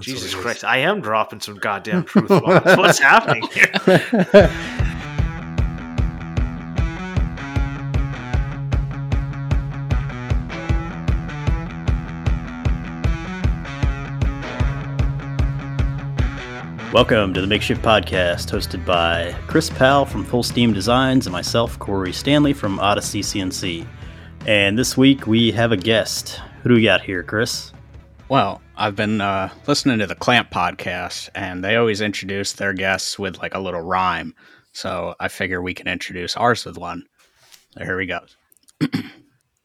Jesus Christ, I am dropping some goddamn truth bombs. What's happening here? Welcome to the Makeshift Podcast, hosted by Chris Powell from Full Steam Designs and myself, Cory Stanley from Odyssey CNC. And this week we have a guest. Who do we got here, Chris? Well, I've been uh, listening to the Clamp podcast, and they always introduce their guests with like a little rhyme. So I figure we can introduce ours with one. So here we go.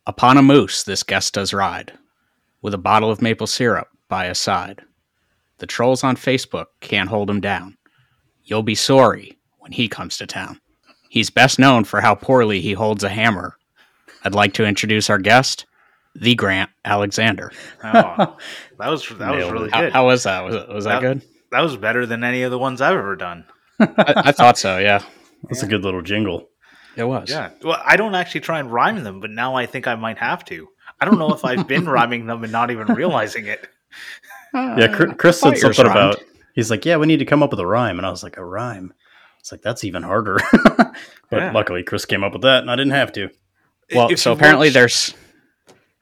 Upon a moose, this guest does ride, with a bottle of maple syrup by his side. The trolls on Facebook can't hold him down. You'll be sorry when he comes to town. He's best known for how poorly he holds a hammer. I'd like to introduce our guest, the Grant Alexander. Oh, that was that was really it. How, good. how was that? Was, was that, That- good? that was better than any of the ones I've ever done. I, I thought so. Yeah, That's a good little jingle. it was. Yeah. Well, I don't actually try and rhyme them, but now I think I might have to. I don't know if I've been rhyming them and not even realizing it. Yeah, Chris, Chris said something rhymed. about, he's like, yeah, we need to come up with a rhyme. And I was like, a rhyme? It's like, that's even harder. but Yeah. luckily, Chris came up with that and I didn't have to. Well, If so apparently watch- there's.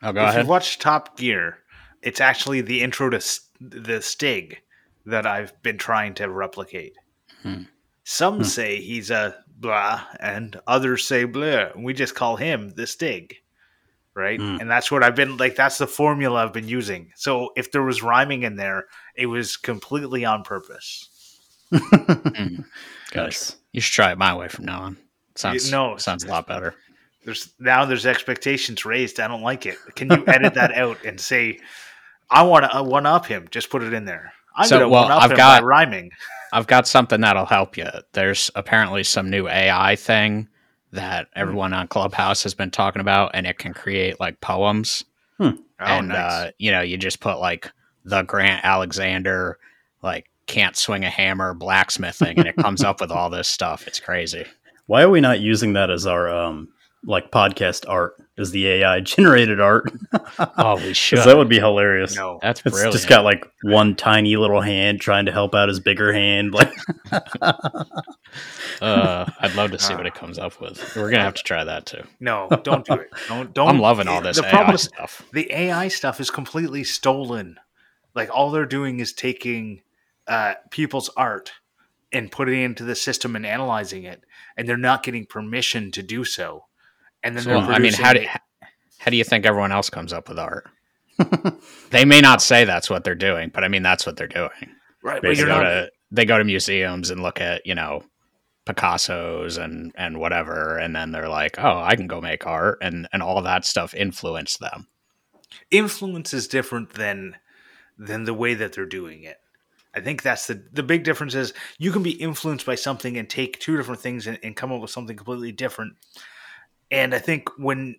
Oh, go if ahead. you watch Top Gear, it's actually the intro to the Stig that I've been trying to replicate. Hmm. Some Hmm. say he's a blah, and others say blah. and We just call him the Stig, right? Hmm. And that's what I've been like. That's the formula I've been using. So if there was rhyming in there, it was completely on purpose. Mm, Good. Nice. You should try it my way from now on. Sounds no. sounds a lot better. There's now there's expectations raised. I don't like it. Can you edit that out and say, I want to one up him? Just put it in there. I'm So, gonna well, one up I've him got- by rhyming. I've got something that'll help you. There's apparently some new AI thing that Hmm. everyone on Clubhouse has been talking about, and it can create like poems. Oh, and nice. uh, you know, you just put like the Grant Alexander, like can't swing a hammer, blacksmithing, and it comes up with all this stuff. It's crazy. Why are we not using that as our, um, like podcast art, is the AI generated art? Oh, we should. That would be hilarious. no, That's It's brilliant. just got like one tiny little hand trying to help out his bigger hand. Like, uh, I'd love to see what it comes up with. We're gonna have to try that too. no, don't do it. Don't. don't I'm loving all this The AI problem is stuff. the AI stuff is completely stolen. Like all they're doing is taking uh, people's art and putting it into the system and analyzing it, and they're not getting permission to do so. And then Well, they're I mean, how do how do you think everyone else comes up with art? they may not say that's what they're doing, but I mean that's what they're doing. right? But They go not. to they go to museums and look at you know Picasso's and and whatever, and then they're like, oh, I can go make art, and and all that stuff influenced them. influence is different than than the way that they're doing it. I think that's the the big difference is you can be influenced by something and take two different things and, and come up with something completely different. And I think when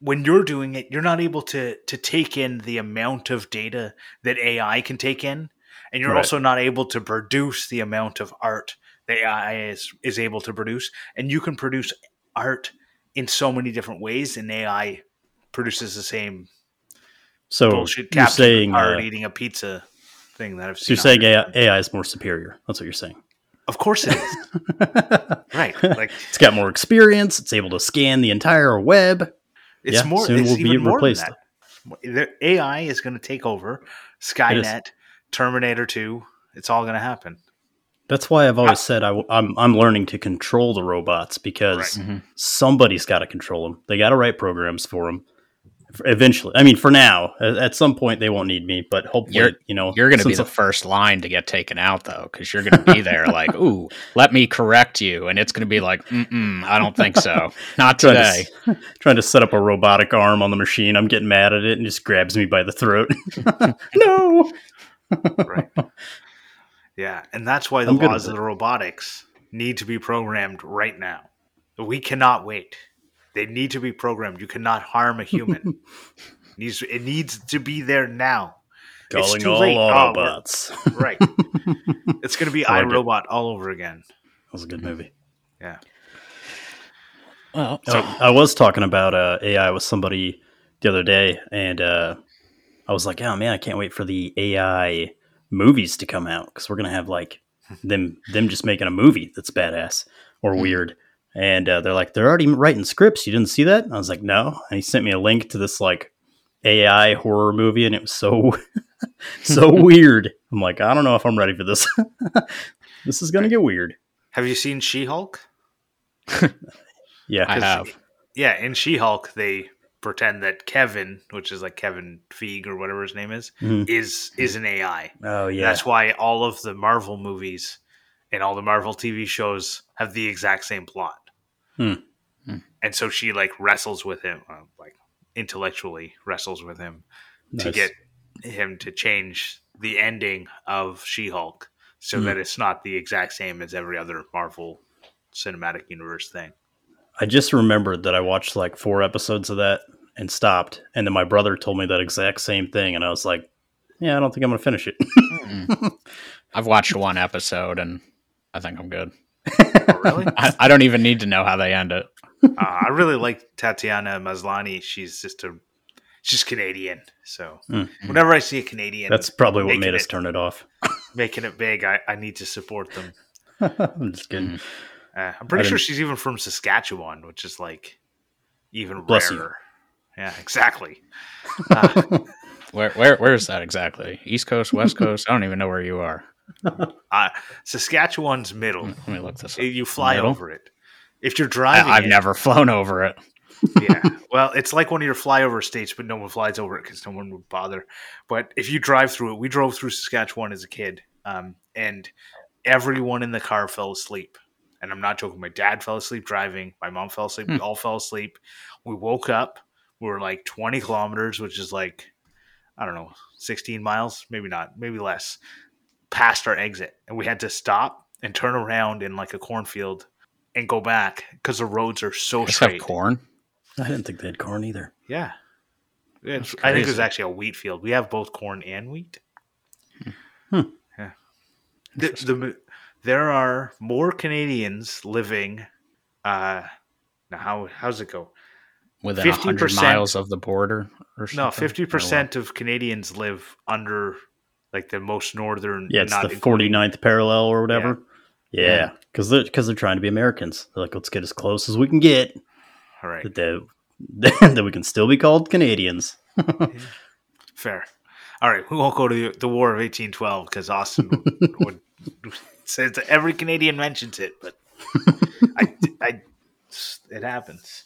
when you're doing it, you're not able to to take in the amount of data that AI can take in, and you're Right. also not able to produce the amount of art that AI is is able to produce. And you can produce art in so many different ways, and AI produces the same so bullshit you're saying, Picard uh, eating a pizza thing that I've so seen. you're saying AI. AI is more superior. That's what you're saying. Of course it is. right. Like It's got more experience. It's able to scan the entire web. it's Yeah, more. soon It's we'll be more replaced. than that. AI is going to take over. Skynet, Terminator Two. It's all going to happen. That's why I've always said I, am I'm learning to control the robots because Right. Mhm. somebody's got to control them. They got to write programs for them. Eventually, I mean, for now, at, at some point they won't need me, but hopefully, You're- you know, You're going to be since the first line to get taken out, though, because you're going to be there like, ooh, let me correct you. And it's going to be like, mm-mm, I don't think so. Not trying to, today. s- trying to set up a robotic arm on the machine. I'm getting mad at it and just grabs me by the throat. no. Right. yeah, and that's why the I'm laws of the robotics need to be programmed right now. We cannot wait. They need to be programmed. You cannot harm a human. needs it needs to be there now. It's Calling too all late. Oh. Right. it's going to be I it. iRobot all over again. That was a good movie. Yeah. Well, Oh, I was talking about uh, AI with somebody the other day, and uh, I was like, "Oh man, I can't wait for the AI movies to come out because we're gonna have like them them just making a movie that's badass or Hmm. weird. And uh, they're like, they're already writing scripts. You didn't see that? And I was like, no. And he sent me a link to this like AI horror movie, and it was so so weird. I'm like, I don't know if I'm ready for this. this is gonna get weird. Have you seen She Hulk? Yeah, I 'Cause- have. Yeah, in She Hulk, they pretend that Kevin, which is like Kevin Feige or whatever his name is, Mhm. is is an AI. Oh yeah. That's why all of the Marvel movies and all the Marvel TV shows have the exact same plot. Hmm. Hmm. And so she like wrestles with him, uh, like intellectually wrestles with him to get him to change the ending of She Hulk so Hmm. that it's not the exact same as every other Marvel cinematic universe thing. I just remembered that I watched like four episodes of that and stopped, and then my brother told me that exact same thing, and I was like, "Yeah, I don't think I'm gonna finish it." I've watched one episode and I think I'm good. Oh, really? I, I don't even need to know how they end it. uh, I really like Tatiana Maslany. She's just a she's Canadian. So Mm. whenever I see a Canadian That's probably what Making made us it- turn it off. making it big, I, I need to support them. I'm just kidding. Uh, I'm pretty I sure didn't- she's even from Saskatchewan, which is like even Bless you. rarer. Yeah, exactly. Uh, Where where where is that exactly? East Coast, West Coast? I don't even know where you are. Uh, Saskatchewan's middle. Let me look this up. You fly Middle? over it. If you're driving, I, I've it- never flown over it. yeah. Well, it's like one of your flyover states, but no one flies over it because no one would bother. But if you drive through it, we drove through Saskatchewan as a kid, um, and everyone in the car fell asleep. And I'm not joking. My dad fell asleep driving. My mom fell asleep. We Hmm. all fell asleep. We woke up. We were like 20 kilometers, which is like, I don't know, 16 miles, maybe not, maybe less, past our exit. And we had to stop and turn around in like a cornfield and go back because the roads are so Just have straight. corn. I didn't think they had corn either. Yeah. It's, I think it was actually a wheat field. We have both corn and wheat. Hmm. Yeah. The, the, there are more Canadians living. Uh, now, how how's it go? Within hundred 50%. miles of the border or something. No, fifty what? percent of Canadians live under like the most northern. Yeah, it's not the including- 49th parallel or whatever. Yeah, because they're because they're trying to be Americans. They're like, let's get as close as we can get All right, that they, that we can still be called Canadians. fair. All right, we won't go to the, the War of eighteen twelve because Austin would, would says that every Canadian mentions it, but I, I, it happens.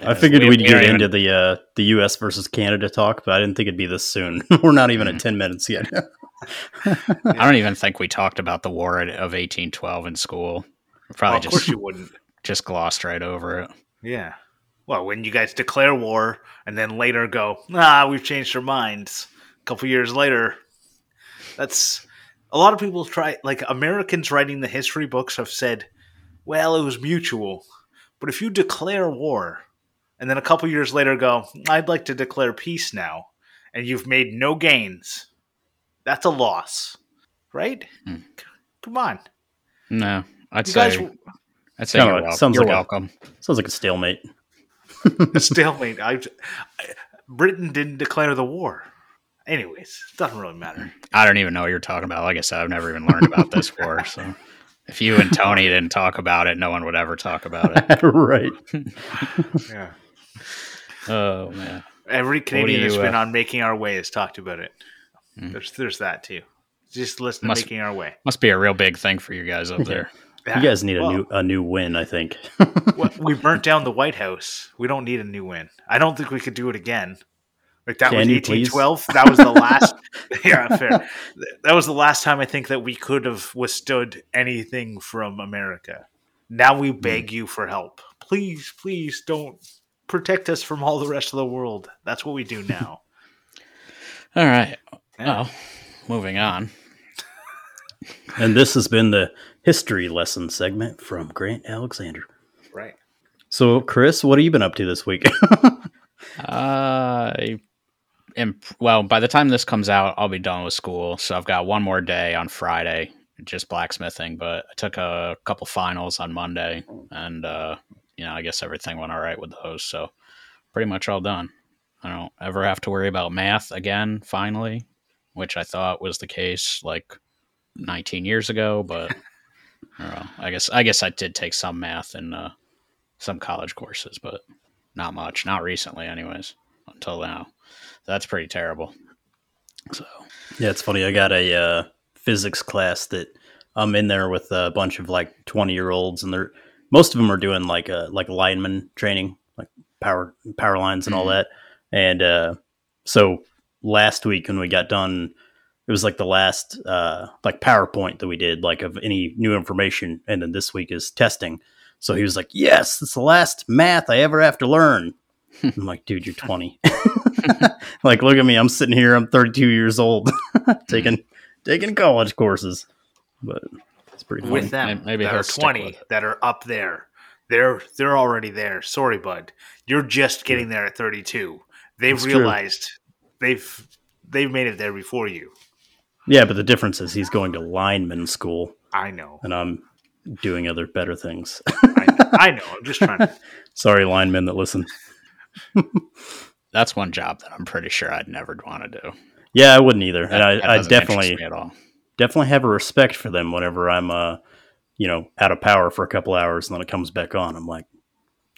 I figured we- we'd get don't even- into the uh, the U.S. versus Canada talk, but I didn't think it'd be this soon. We're not even Mm. at ten minutes yet. I don't even think we talked about the War of eighteen twelve in school. We Probably Well, of course just you wouldn't. just glossed right over it. Yeah. Well, when you guys declare war and then later go, ah, we've changed our minds. A couple years later, that's a lot of people try. Like Americans writing the history books have said, well, it was mutual. But if you declare war and then a couple years later go, I'd like to declare peace now, and you've made no gains, that's a loss, right? Hmm. Come on, No, I'd you say guys. I'd say No, you're, it sounds you're like a- welcome. Sounds like a stalemate. a stalemate. I, I, Britain didn't declare the war. Anyways, it doesn't really matter. I don't even know what you're talking about. Like I said, I've never even learned about this war. So if you and Tony didn't talk about it, no one would ever talk about it. right. Yeah. Oh man, Every Canadian you, that's been uh, on Making Our Way has talked about it. Mm. There's there's that too. Just listen Must- Making Our Way. must be a real big thing for you guys up there. Yeah. You guys need a new a new win, I think. well, we burnt down the White House. We don't need a new win. I don't think we could do it again. Like that Can was 1812. That was the last. yeah, fair. That was the last time I think that we could have withstood anything from America. Now Hmm. we beg you for help. Please, please don't protect us from all the rest of the world. That's what we do now. All right. Yeah. Well, moving on. and this has been the history lesson segment from Grant Alexander. Right. So, Chris, what have you been up to this week? I am well. By the time this comes out, I'll be done with school. So I've got one more day on Friday, just blacksmithing. But I took a couple finals on Monday, and uh, you know, I guess everything went all right with those. So pretty much all done. I don't ever have to worry about math again. Finally, which I thought was the case like 19 years ago, but I, don't know. I guess I guess I did take some math in uh, some college courses, but not much, not recently, anyways, until now. That's pretty terrible. So Yeah, it's funny. I got a uh, physics class that I'm in there with a bunch of like 20 year olds, and they're most of them are doing like a like lineman training, like power power lines and all Mhm. that. And uh, so last week when we got done, it was like the last uh, like PowerPoint that we did, like of any new information, and then this week is testing. So he was like, "Yes, it's the last math I ever have to learn." I'm like, "Dude, you're 20." like, look at me. I'm sitting here. I'm 32 years old, taking taking college courses. But it's pretty funny. with them maybe that are 20 that are up there. They're they're already there. Sorry, bud. You're just getting there at 32. They've It's true. realized they've they've made it there before you. Yeah, but the difference is he's going to lineman school, I know. and I'm doing other better things. I know. I know. I'm just trying to. Sorry, linemen that listen. that's one job that I'm pretty sure I'd never want to do. Yeah, I wouldn't either, That- and that I, I definitely me at all. Definitely have a respect for them whenever I'm uh you know out of power for a couple hours and then it comes back on. I'm like,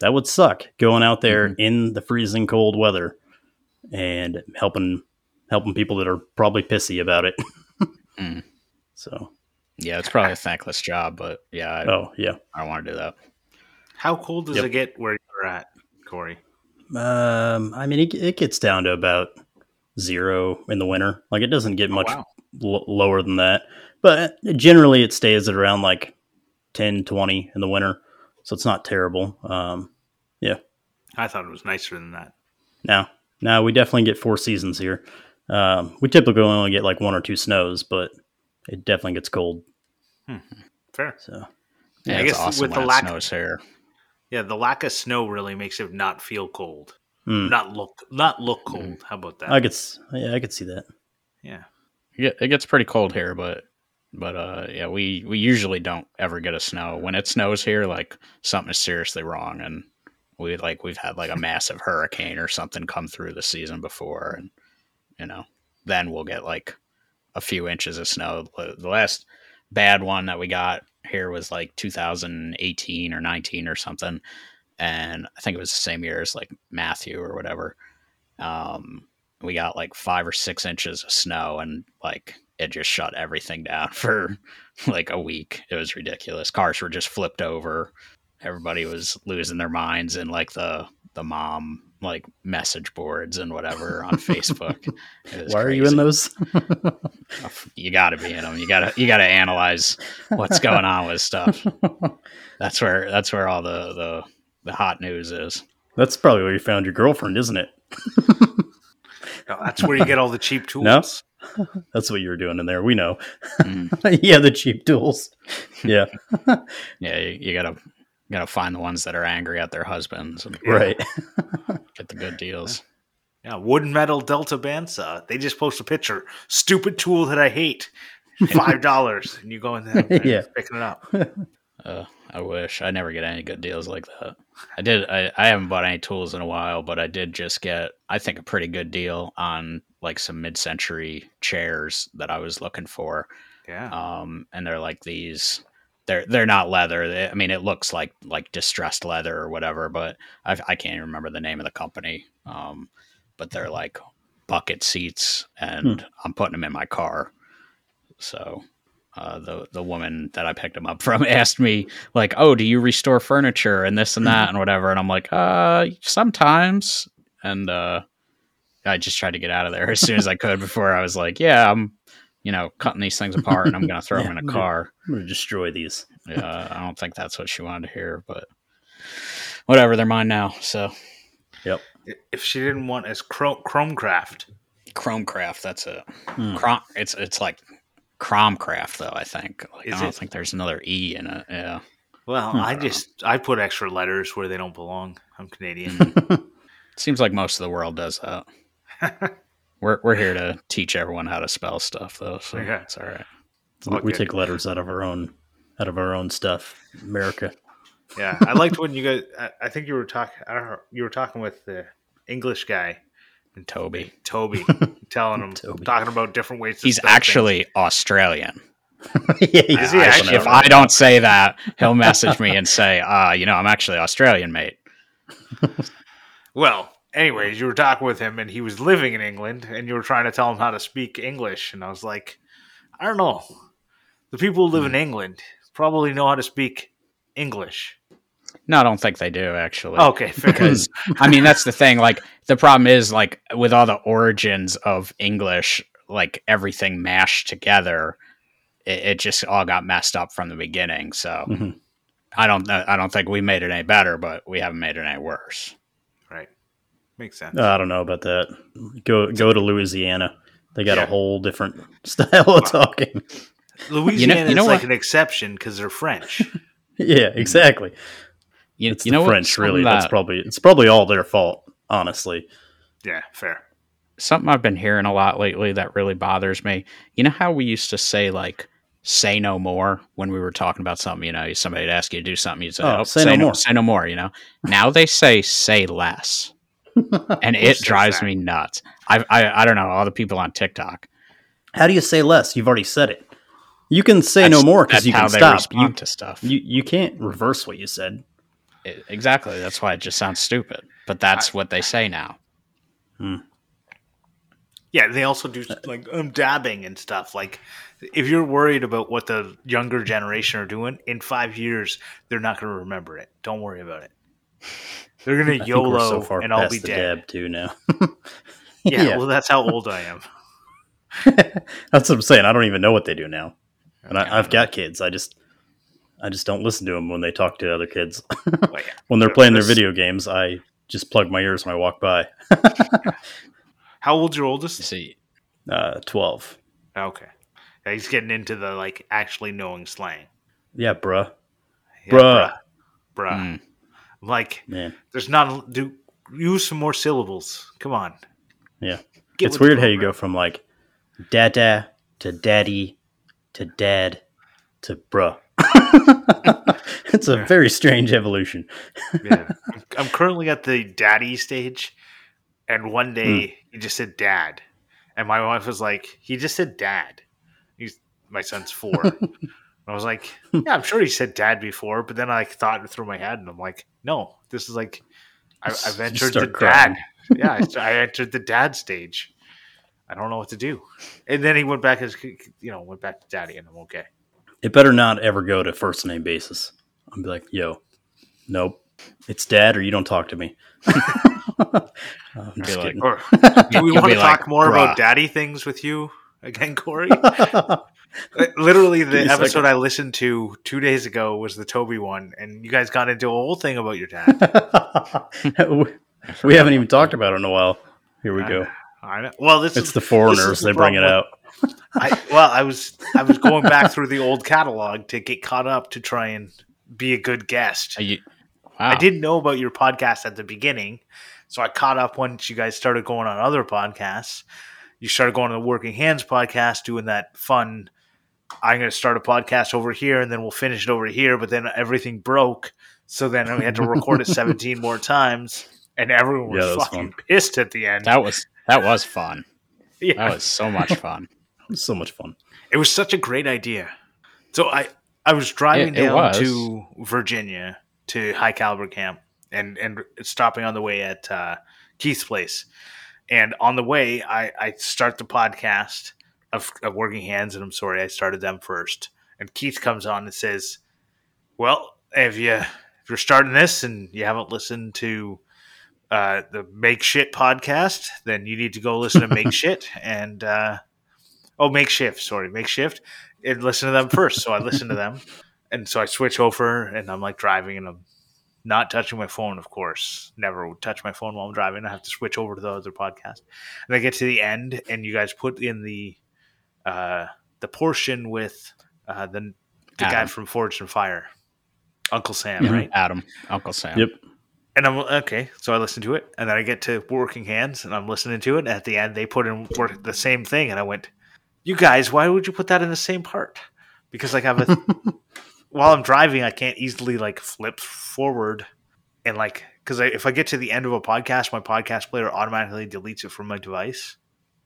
that would suck going out there Mhm. in the freezing cold weather and helping helping people that are probably pissy about it. Mm. So, Yeah, it's probably a thankless job, but yeah, I, oh yeah, I don't want to do that. How cold does Yep. it get where you're at, Cory? um, I mean it, it gets down to about zero in the winter. Like it doesn't get much wow. L- lower than that, but generally it stays at around like 10, 20 in the winter. So it's not terrible. Um, yeah. I thought it was nicer than that. No, no, we definitely get four seasons here. Um, we typically only get like one or two snows, but it definitely gets cold. Fair. So Yeah, I it's guess awesome with the it lack- snows here. Yeah, the lack of snow really makes it not feel cold. mm, Not look not look cold. How about that? I could, yeah, I could see that. yeah. Yeah, it gets pretty cold here, but but uh yeah, we we usually don't ever get a snow. When it snows here, like something is seriously wrong and we like we've had like a massive hurricane or something come through the season before and you know, then we'll get like a few inches of snow. The last bad one that we got here was like 2018 or 19 or something and I think it was the same year as like Matthew or whatever. Um we got like five or six inches of snow and like it just shut everything down for like a week. It was ridiculous. Cars were just flipped over. Everybody was losing their minds in like the the mom like message boards and whatever on Facebook. Why are you in those? Oh, you got to be in them. You got to you got to analyze what's going on with stuff. That's where that's where all the the the hot news is. That's probably where you found your girlfriend, isn't it? No, that's where you get all the cheap tools. No? That's what you were doing in there. We know. Mm. yeah, the cheap tools. Yeah, Yeah, you, you gotta gotta find the ones that are angry at their husbands and right. get the good deals. Yeah, wood metal Delta bandsaw. They just post a picture. Stupid tool that I hate. Five dollars, and you go in there, and Yeah. picking it up. Uh, I wish I never get any good deals like that. I did. I, I haven't bought any tools in a while, but I did just get I think a pretty good deal on like some mid-century chairs that I was looking for. Yeah, Um, and they're like these. They're they're not leather. They, I mean, it looks like like distressed leather or whatever, but I, I can't even remember the name of the company. Um, but they're like bucket seats, and I'm putting them in my car. So uh, the the woman that I picked them up from asked me like, "Oh, do you restore furniture and this and that and whatever?" And I'm like, "Uh, sometimes." And uh, I just tried to get out of there as soon as I could before I was like, "Yeah, I'm." You know, cutting these things apart, and I'm going to throw Yeah, them in a I'm car. I'm gonna destroy these. Uh, I don't think that's what she wanted to hear, but whatever, they're mine now. So yep. if she didn't want as Chrome Chromecraft, Chromecraft, that's it. Hmm. Crom, it's it's like Cromcraft though. I think. Like, I don't it? think there's another e in it. Yeah. well, Hmm. I just I put extra letters where they don't belong. I'm Canadian. Seems like most of the world does that. We're we're here to teach everyone how to spell stuff though, so Yeah. it's all right. all we good. take letters out of our own out of our own stuff. America. yeah, I liked when you guys. I, I think you were talking. I don't know. You were talking with the English guy and Toby. Toby, telling him, Toby. talking about different ways. To He's spell things. actually Australian. yeah, he's Is he I- actually? if I don't say that, he'll message me and say, uh, you know, I'm actually Australian, mate. Well, anyways, you were talking with him, and he was living in England, and you were trying to tell him how to speak English, and I was like, I don't know. The people who live Hmm. in England probably know how to speak English. No, I don't think they do actually. Okay, because I mean that's the thing. Like the problem is like with all the origins of English, like everything mashed together, it, it just all got messed up from the beginning. So Mhm. I don't. I don't think we made it any better, but we haven't made it any worse. right, makes sense. I don't know about that. Go go to Louisiana. They got Yeah. a whole different style of talking. Louisiana you know is like an exception because they're French. Yeah, exactly. You, It's you the know French, what? really. Something That's probably it's probably all their fault, honestly. yeah, fair. something I've been hearing a lot lately that really bothers me. You know how we used to say like "say no more" when we were talking about something. You know, somebody'd ask you to do something, you'd say, Oh, "Oh, say no more." say no more." You know, now they say "say less," and it drives me nuts. I, I I don't know all the people on TikTok. How do you say less? You've already said it. You can say no more because that's you how can they stop. respond You, to stuff. you you can't reverse what you said. I- exactly. That's why it just sounds stupid. But that's what they say now. Yeah, they also do like um, dabbing and stuff. Like, if you're worried about what the younger generation are doing in five years, they're not going to remember it. Don't worry about it. They're going to YOLO so far and I'll be the dead. dab too now. Yeah, Yeah. well, that's how old I am. That's what I'm saying. I don't even know what they do now, and I, I've got kids. I just I just don't listen to them when they talk to other kids. Well, yeah. when they're playing their video games, I just plug my ears when I walk by. How old's your oldest? See, Uh, Twelve. Okay. Yeah, he's getting into the like actually knowing slang. Yeah, bruh. Yeah, Bruh. bruh. mm, Like, Man, there's not do use some more syllables. Come on. Yeah. Get it's weird how you go from like dada to daddy to dad to bruh. it's a very strange evolution. yeah. I'm- currently at the daddy stage, and one day hmm. he just said dad, and my wife was like, "He just said dad." He's my son's four. And I was like, "Yeah, I'm sure he said dad before," but then I like, thought it through my head, and I'm like, "No, this is like, I, I've entered the crying. dad. Yeah, I, I entered the dad stage. I don't know what to do." And then he went back as you know went back to daddy, and I'm okay. It better not ever go to first name basis. I'll be like, yo, nope. It's dad or you don't talk to me. I'm just like, kidding. Or do we want to talk like, more about daddy things with you again, Cory? Literally, the episode. I listened to two days ago was the Toby one, and you guys got into a whole thing about your dad. we haven't even talked about it in a while. Here we go. I know. Well, this It's is the foreigners. the They bring it problem out. I, well, I was I was going back through the old catalog to get caught up to try and be a good guest. are you, wow. I didn't know about your podcast at the beginning, so I caught up once you guys started going on other podcasts. You started going to the Working Hands podcast, doing that fun. I'm going to start a podcast over here, and then we'll finish it over here. But then everything broke, so then we had to record it 17 more times, and everyone was, Yeah, was fucking fun. pissed at the end. That was that was fun. yeah, That was so much fun. It was so much fun. it was such a great idea. So I I was driving It- it down was. to Virginia to High Caliber Camp and and stopping on the way at uh, Keith's place. And on the way, I, I start the podcast of, of Working Hands, and I'm sorry I started them first. And Keith comes on and says, "Well, if you if you're starting this and you haven't listened to uh, the Make Shit podcast, then you need to go listen to Make Shit and uh, oh, Makeshift, sorry, Makeshift, and listen to them first. So I listen to them, and so I switch over, and I'm like driving, and I'm not touching my phone, of course. Never touch my phone while I'm driving. I have to switch over to the other podcast, and I get to the end, and you guys put in the uh, the portion with uh, the the guy from Forged in Fire, Uncle Sam, Mhm. right? Adam, Uncle Sam. Yep. And I'm okay, so I listen to it, and then I get to Working Hands, and I'm listening to it. And at the end, they put in work the same thing, and I went, "You guys, why would you put that in the same part?" Because like I have a while I'm driving, I can't easily like flip forward and like because if I get to the end of a podcast, my podcast player automatically deletes it from my device.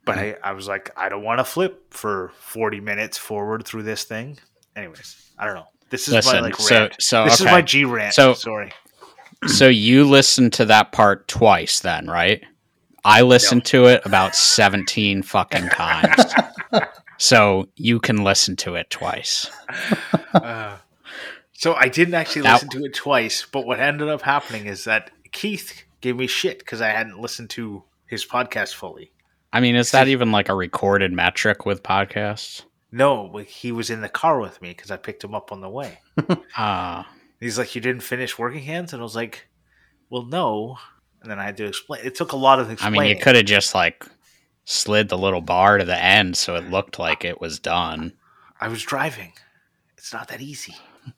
But mm-hmm. I, I was like, I don't want to flip for 40 minutes forward through this thing. Anyways, I don't know. This is my Listen, like so rant. so this okay. is my G rant. So- sorry. so you listened to that part twice then, right? I listened to it about 17 fucking times. so you can listen to it twice. Uh, so I didn't actually That- listen to it twice, but what ended up happening is that Keith gave me shit because I hadn't listened to his podcast fully. I mean, is that even like a recorded metric with podcasts? No, he was in the car with me because I picked him up on the way. Uh, He's like, "You didn't finish Working Hands," and I was like, "Well, no." And then I had to explain. It took a lot of explaining. I mean, you could have just like slid the little bar to the end so it looked like it was done. I was driving. It's not that easy.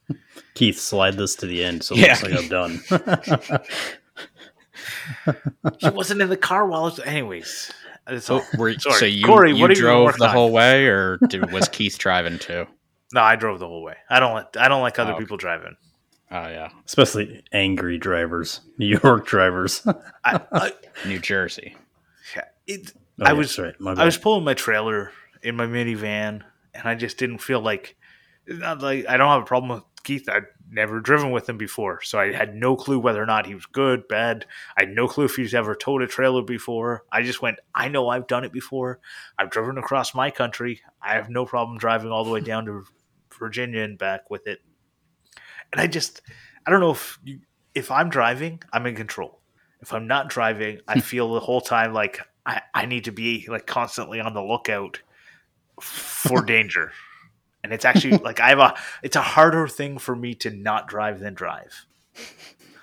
Keith, slide this to the end so it Yeah. looks like I'm done. He wasn't in the car while I was. Anyways. Uh, so, oh, were, Sorry. so you, Cory, you what you drove working the on? whole way, or did, was Keith driving too? No, I drove the whole way. I don't. Like, I don't like other Oh, okay. people driving. Oh yeah, Especially angry drivers, New York drivers. oh, I, I, New Jersey. it, oh, yeah, I was- right. I was pulling my trailer in my minivan, and I just didn't feel like. Not like I don't have a problem with Keith. I'd never driven with him before, so I had no clue whether or not he was good, bad. I had no clue if he's ever towed a trailer before. I just went. I know I've done it before. I've driven across my country. I have no problem driving all the way down to Virginia and back with it. And I just, I don't know if you, if I'm driving, I'm in control. If I'm not driving, I feel the whole time like I, I need to be like constantly on the lookout for danger. And it's actually like I have a it's a harder thing for me to not drive than drive.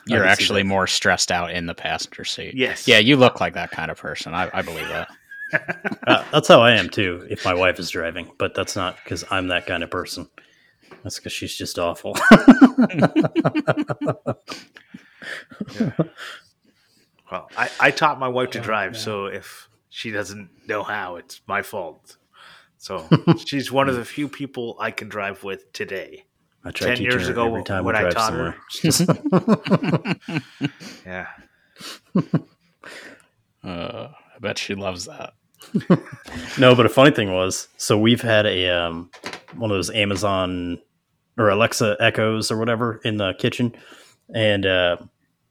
You're actually that. more stressed out in the passenger seat. Yes. Yeah, you look like that kind of person. I, I believe that. Uh, that's how I am too. If my wife is driving, but that's not because I'm that kind of person. That's because she's just awful. Well, I, I taught my wife to drive, man. so if she doesn't know how, it's my fault. So she's one of the few people I can drive with today. I try 10 years her ago every time when I drive taught her. Yeah. Uh, I bet she loves that. No, but a funny thing was, so we've had a um, one of those Amazon or Alexa Echoes or whatever in the kitchen, and uh,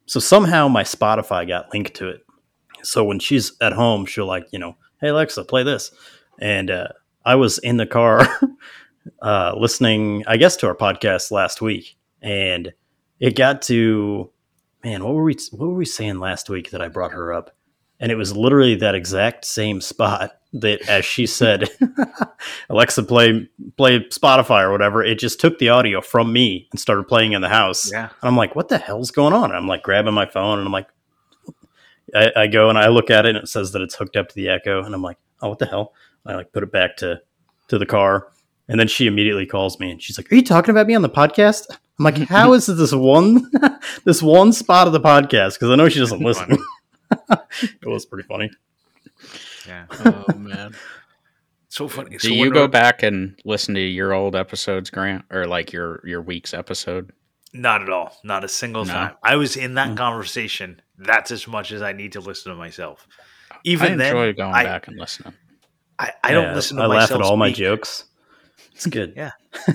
so somehow my Spotify got linked to it. So when she's at home, she'll like, you know, hey Alexa, play this, and uh, I was in the car uh, listening, I guess, to our podcast last week, and it got to man, what were we what were we saying last week that I brought her up? And it was literally that exact same spot that as she said, Alexa play play Spotify or whatever, it just took the audio from me and started playing in the house. Yeah. And I'm like, what the hell's going on? And I'm like grabbing my phone and I'm like I, I go and I look at it and it says that it's hooked up to the echo and I'm like, oh what the hell? I like put it back to to the car. And then she immediately calls me and she's like, Are you talking about me on the podcast? I'm like, how is this one this one spot of the podcast? Because I know she doesn't listen. Funny. it was pretty funny. Yeah. Oh man. So funny. Do so you go we're- back and listen to your old episodes, Grant, or like your your week's episode? Not at all. Not a single No? time. I was in that Mm. conversation. That's as much as I need to listen to myself. I Even enjoy then, going I, back and listening. I, I don't Yeah, listen to I laugh at all my jokes. It's good. Yeah.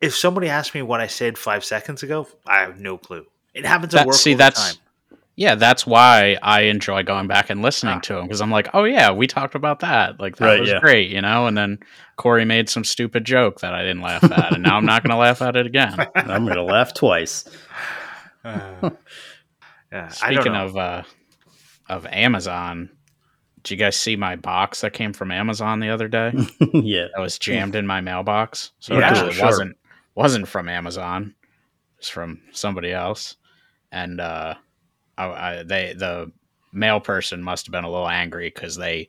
If somebody asked me what I said five seconds ago, I have no clue. It happens at That- work see, all the that's- time. Yeah, that's why I enjoy going back and listening Ah. to them because I'm like, oh yeah, we talked about that. Like that Right, was yeah. great, you know. And then Cory made some stupid joke that I didn't laugh at, and now I'm not going to laugh at it again. I'm gonna laugh twice. Uh, yeah, Speaking of uh, of Amazon, did you guys see my box that came from Amazon the other day? yeah. that was jammed in my mailbox. So Yeah, it actually sure. wasn't wasn't from Amazon. It was from somebody else. And uh I, I, they the mail person must have been a little angry because they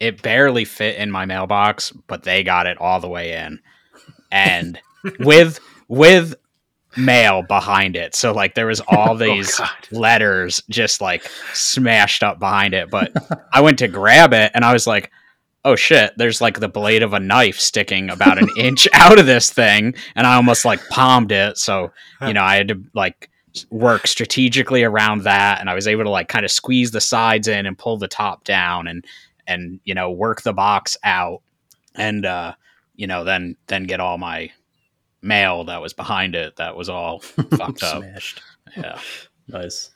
it barely fit in my mailbox, but they got it all the way in. And with with mail behind it. So like there was all oh, these God. letters just like smashed up behind it. But I went to grab it and I was like, oh shit, there's like the blade of a knife sticking about an inch out of this thing. And I almost like palmed it. So, you know, I had to like work strategically around that and I was able to like kind of squeeze the sides in and pull the top down and and you know work the box out and uh you know then then get all my mail that was behind it that was all fucked up. Smashed. Yeah. Nice.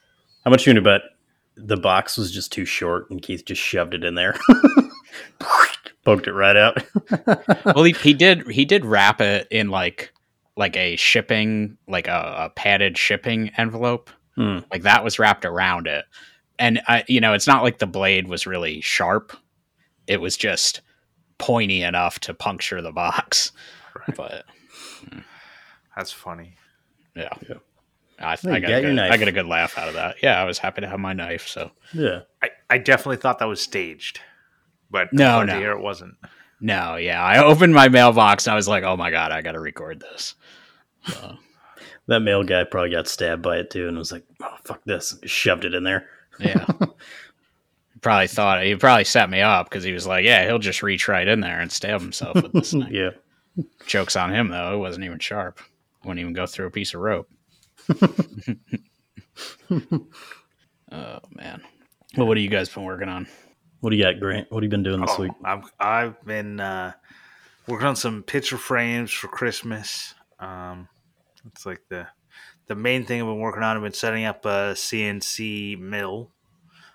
How much you gonna bet the box was just too short and Keith just shoved it in there? Poked it right out. well he, he did he did wrap it in like like a shipping like a, a padded shipping envelope Hmm. like that was wrapped around it and i you know it's not like the blade was really sharp it was just pointy enough to puncture the box Right. but That's funny. yeah, Yeah. I, Well, I, got got a good. I got a good laugh out of that yeah i was happy to have my knife so yeah. I, I definitely thought that was staged, but No, no. hear it wasn't. No yeah i opened my mailbox and i was like oh my god i gotta record this so, That mail guy probably got stabbed by it too and was like, oh, fuck this. shoved it in there. yeah probably thought he probably set me up because he was like yeah he'll just reach right in there and stab himself with this thing. yeah. Joke's on him though. It wasn't even sharp. Wouldn't even go through a piece of rope. oh man. Well, what have you guys been working on? What do you got, Grant? What have you been doing this Oh, week? I've I've been uh, working on some picture frames for Christmas. Um, it's like the the main thing I've been working on. I've been setting up a CNC mill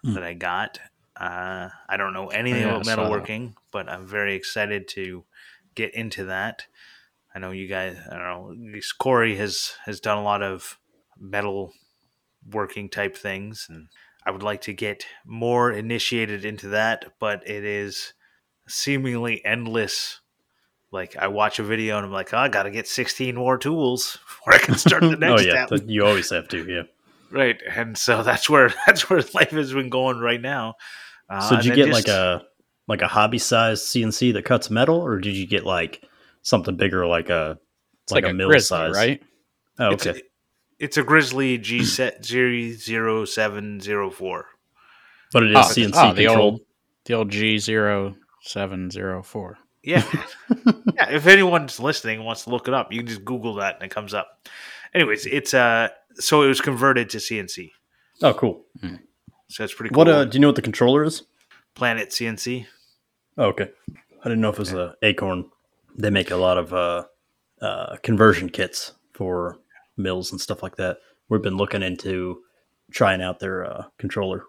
Hmm. that I got. Uh, I don't know anything Oh, yeah, about metalworking, but I'm very excited to get into that. I know you guys. I don't know. Cory has has done a lot of metal working type things, and I would like to get more initiated into that. But it is seemingly endless. Like I watch a video and I'm like, oh, I got to get 16 more tools before I can start the next. oh next yeah, step. th- you always have to. Yeah. Right, and so that's where that's where life has been going right now. Uh, so did you get just- like a like a hobby sized CNC that cuts metal, or did you get like something bigger, like a It's like, a, mill grizzly, size? right? Oh, It's okay. a, it's a Grizzly G set zero seven zero four. but it is Oh, CNC oh, the controlled. old the old G zero seven zero four. Yeah, yeah. If anyone's listening and wants to look it up, you can just Google that and it comes up. Anyways, it's uh, so it was converted to CNC, Oh, cool. so it's pretty cool. What uh, do you know what the controller is? Planet CNC? Oh, okay. I didn't know if it was a Acorn. They make a lot of uh, uh, conversion kits for mills and stuff like that. We've been looking into trying out their uh, controller.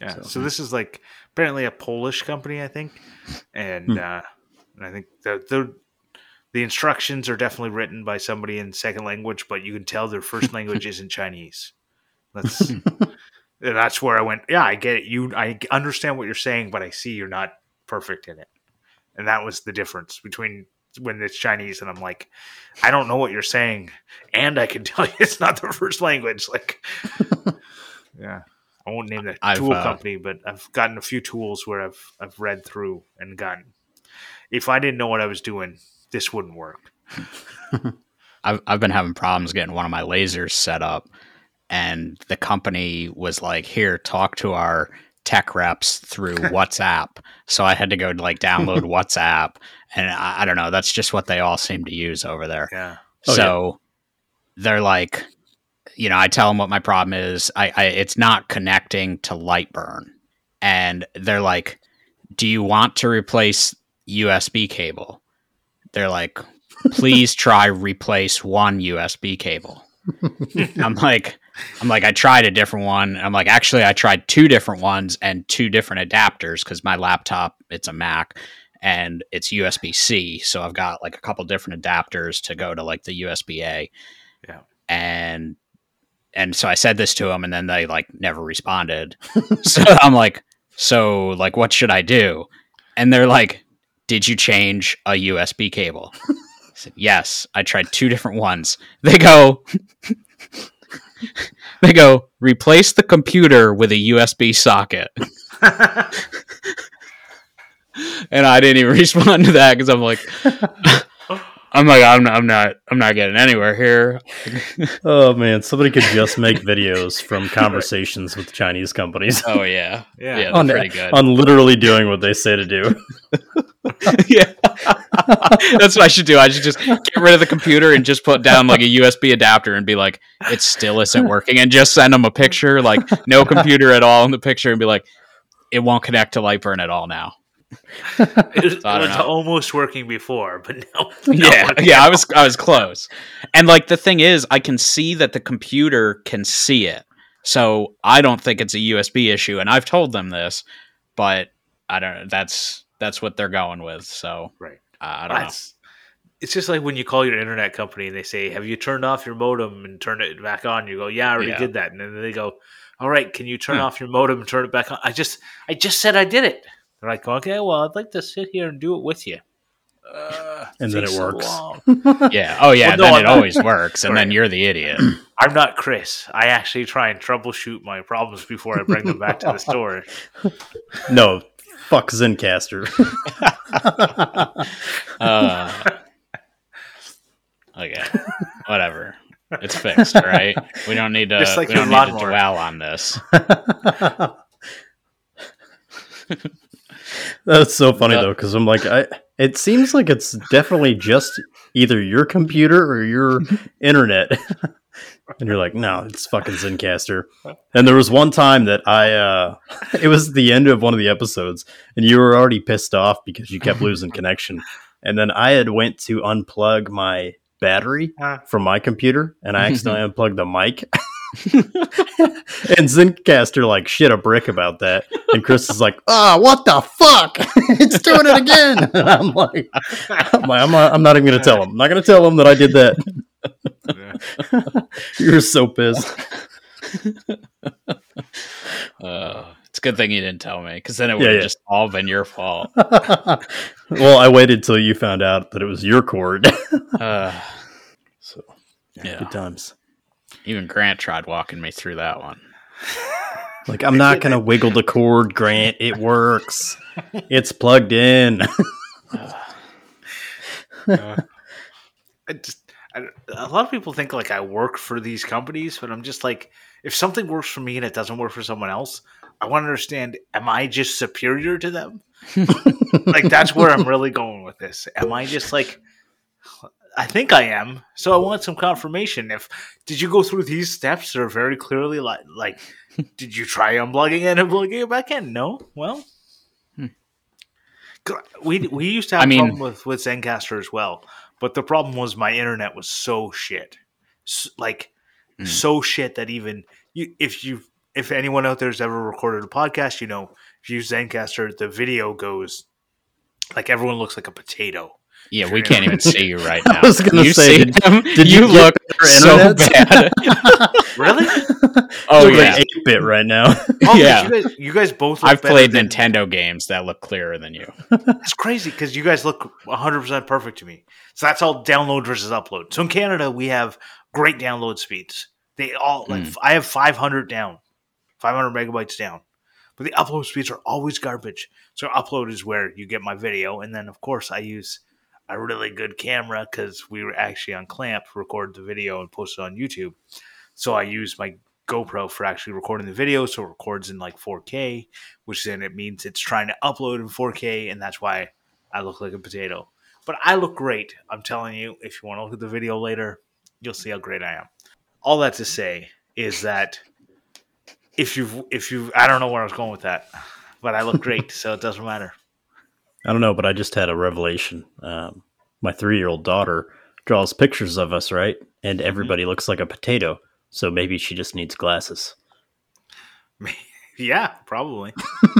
Yeah. So- So, this is like apparently a Polish company, I think, and Hmm. uh, and I think the the the instructions are definitely written by somebody in second language, but you can tell their first language isn't Chinese. That's that's where I went. Yeah, I get it. You, I understand what you're saying, but I see you're not perfect in it, and that was the difference between when it's Chinese and I'm like, I don't know what you're saying, and I can tell you it's not the first language. Like, yeah. I won't name the I've, tool uh, company, but I've gotten a few tools where I've I've read through and gotten. If I didn't know what I was doing, this wouldn't work. I've I've been having problems getting one of my lasers set up, and the company was like, "Here, talk to our tech reps through WhatsApp." So I had to go like download WhatsApp, and I, I don't know. That's just what they all seem to use over there. Yeah, Oh, so they're like, you know, I tell them what my problem is. I, I it's not connecting to Lightburn, and they're like, "Do you want to replace USB cable?" They're like, "Please try replace one USB cable." I'm like, I'm like, I tried a different one. I'm like, actually, I tried two different ones and two different adapters because my laptop, it's a Mac and it's USB C. So I've got like a couple different adapters to go to like the USB A. Yeah. And, and so I said this to them and then they like never responded. so I'm like, so like, what should I do? And they're like, did you change a USB cable? Said, yes, I tried two different ones. They go, they go, replace the computer with a USB socket. and I didn't even respond to that because I'm like, I'm like, I'm not, I'm not, I'm not getting anywhere here. Oh man, somebody could just make videos from conversations with Chinese companies Oh yeah, Yeah. yeah, on, they're pretty good. on literally doing what they say to do. yeah, that's what I should do. I should just get rid of the computer and just put down like a USB adapter and be like, it still isn't working, and just send them a picture, like no computer at all in the picture, and be like, it won't connect to Lightburn at all now. It was, I it was almost working before, but now, yeah, yeah, I was I was close. And like the thing is, I can see that the computer can see it. So I don't think it's a USB issue and I've told them this, but I don't know. That's that's what they're going with. So Right. uh, I don't know. It's just like when you call your internet company and they say, "Have you turned off your modem and turned it back on?" You go, "Yeah, I already Yeah. did that." And then they go, "All right, can you turn Hmm. off your modem and turn it back on?" I just, I just said I did it. They're like, "Okay, well, I'd like to sit here and do it with you." Uh, And then it so works. long. Yeah. Oh yeah, Well, no, then I'm it not- always works and then you're the idiot. I'm not Chris. I actually try and troubleshoot my problems before I bring them back to the store. No, fuck Zencastr. Uh, okay. Whatever. It's fixed, right? We don't need to Just like we don't need to dwell on this. That's so funny though, because I'm like, I. It seems like it's definitely just either your computer or your internet, and you're like, no, it's fucking Zencastr. And there was one time that I, uh it was the end of one of the episodes, and you were already pissed off because you kept losing connection, and then I had went to unplug my battery from my computer, and I accidentally unplugged the mic. and Zencastr like shit a brick about that, and Chris is like, "Ah, what the fuck? it's doing it again." And I'm like, "I'm, like, I'm not, I'm not even gonna tell him. I'm not gonna tell him that I did that." You're so pissed. Uh, it's a good thing you didn't tell me because then it would have yeah. just all been your fault. well, I waited till you found out that it was your cord. Uh, so, Yeah. good times. Even Grant tried walking me through that one. Like, I'm not gonna wiggle the cord, Grant. It works. It's plugged in. I just I, a lot of people think like I work for these companies, but I'm just like, if something works for me and it doesn't work for someone else, I want to understand: am I just superior to them? like that's where I'm really going with this. Am I just like? I think I am. So I want some confirmation. If did you go through these steps that are very clearly like like did you try unplugging it and plugging it back in? No. Well, Hmm. we we used to have I a mean- problem with with Zencastr as well, but the problem was my internet was so shit, S- like Hmm. so shit that even you if you if anyone out there's ever recorded a podcast, you know if you use Zencastr, the video goes like everyone looks like a potato. Yeah, we can't even see you right now. I was gonna you say, did- did you, you look so bad. Really? oh Look yeah, like eight bit right now. Oh, Yeah. You guys, you guys both. Look I've played than- Nintendo games that look clearer than you. It's crazy because you guys look 100% perfect to me. So that's all download versus upload. So in Canada, we have great download speeds. They all, like, Mm. I have 500 down, 500 megabytes down. But the upload speeds are always garbage. So upload is where you get my video. And then, of course, I use a really good camera because we were actually on Clamp, record the video and post it on YouTube. So I use my GoPro for actually recording the video. So it records in like 4K, which then it means it's trying to upload in 4K. And that's why I look like a potato. But I look great. I'm telling you, if you want to look at the video later, you'll see how great I am. All that to say is that if you've if you I don't know where I was going with that, but I look great, so it doesn't matter. I don't know, but I just had a revelation. Um, my three year old daughter draws pictures of us, right? And everybody looks like a potato. So maybe she just needs glasses. Yeah, probably.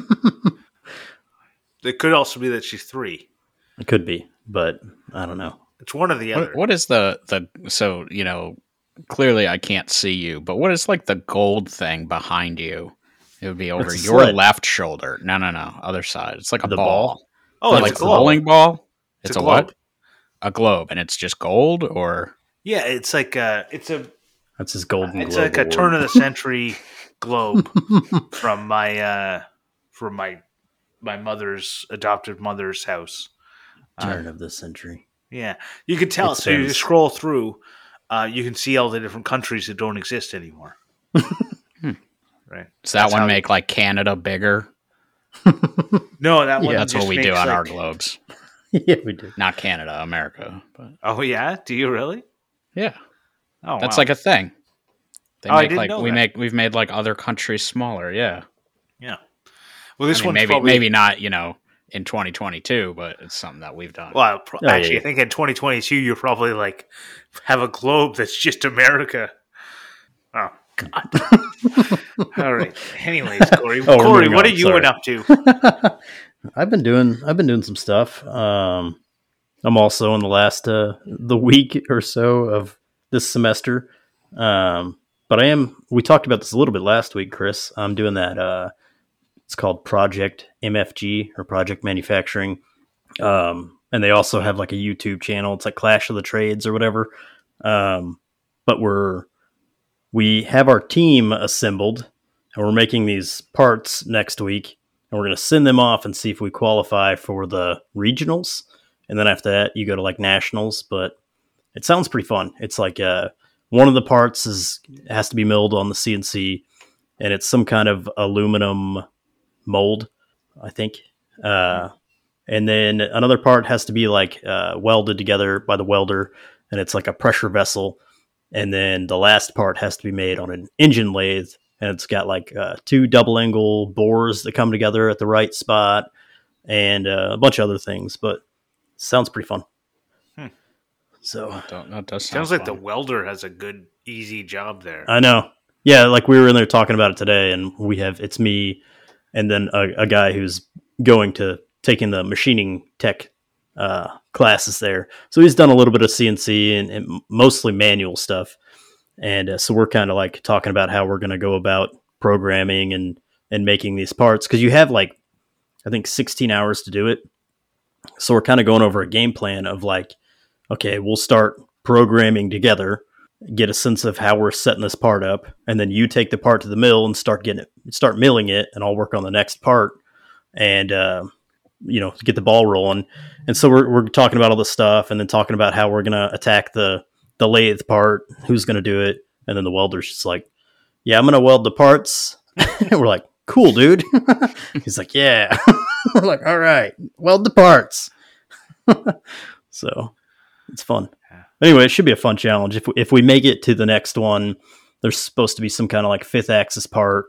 it could also be that she's three. It could be, but I don't know. It's one or the other. What, what is the the so you know clearly I can't see you, but what is like the gold thing behind you? It would be over your sled. left shoulder. No, no, no, other side. It's like a The ball. ball? Oh, like it's a a globe. bowling ball. It's It's, a a, what? globe. A globe, and it's just gold, or Yeah, it's like a it's a That's his golden it's globe. like a award. turn of the century globe from my uh from my my mother's adopted mother's house. turn of the century. Yeah, you can tell. It So you scroll through, uh, you can see all the different countries that don't exist anymore. right. Does that That's one how- make like Canada bigger? No, that one. That's what just we do makes, on our globes. yeah, we do. Not Canada, America. But Oh yeah, do you really? yeah, Oh, that's wow. like a thing. They Oh, I make didn't like know we that. make we've made like other countries smaller. Yeah, yeah. Well, this I mean, one's maybe probably, maybe not. You know, in 2022, but it's something that we've done. Well, pro- Oh, yeah, actually, yeah. I think in 2022 you probably like have a globe that's just America. Oh God. All right. Anyways, Cory, Oh, Cory, what on, have you sorry. been up to? I've been doing I've been doing some stuff. Um, I'm also in the last uh, the week or so of this semester. Um, but I am. We talked about this a little bit last week, Chris. I'm doing that. Uh, it's called Project MFG or Project Manufacturing. Um, and they also have like a YouTube channel. It's like Clash of the Trades or whatever. Um, but we're we have our team assembled and we're making these parts next week and we're going to send them off and see if we qualify for the regionals. And then after that you go to like nationals but it sounds pretty fun. It's like uh, one of the parts is has to be milled on the cnc and it's some kind of aluminum mold i think. Uh, and then another part has to be like uh, welded together by the welder and it's like a pressure vessel and then the last part has to be made on an engine lathe and it's got like uh, two double angle bores that come together at the right spot and uh, a bunch of other things but sounds pretty fun Hmm. so That, that does sound Sounds like the welder has a good, easy job there. i know yeah like we were in there talking about it today and we have it's me and then a, a guy who's going to taking the machining tech uh, classes there. So he's done a little bit of cnc and, and mostly manual stuff. And uh, so we're kind of like talking about how we're going to go about programming and and making these parts because you have like i think 16 hours to do it. So we're kind of going over a game plan of like okay we'll start programming together get a sense of how we're setting this part up and then you take the part to the mill and start getting it start milling it and i'll work on the next part. And uh, you know get the ball rolling. And so we're, we're talking about all this stuff and then talking about how we're going to attack the the lathe part who's going to do it. And then the welder's just like yeah i'm going to weld the parts. And we're like cool dude. He's like yeah. We're like all right weld the parts. So it's fun. Anyway it should be a fun challenge. If, if we make it to the next one there's supposed to be some kind of like fifth axis part.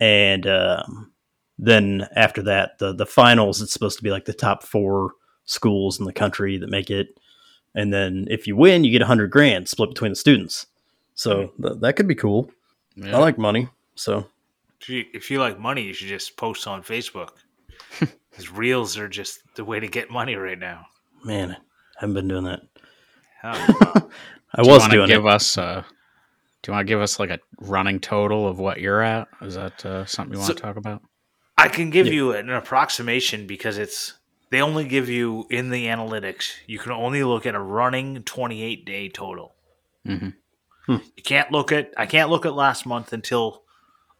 And um, then after that the the finals it's supposed to be like the top four schools in the country that make it and then if you win you get a hundred grand split between the students so th- that could be cool Yeah. i like money so If you, if you like money, you should just post on Facebook. Because reels are just the way to get money right now. man i haven't been doing that Oh, wow. i Do was wanna doing give it us uh do you want to give us like a running total of what you're at? Is that uh, something you want So- to talk about? I can give Yeah. you an approximation because it's they only give you in the analytics. You can only look at a running 28 day total. hmm You can't look at I can't look at last month until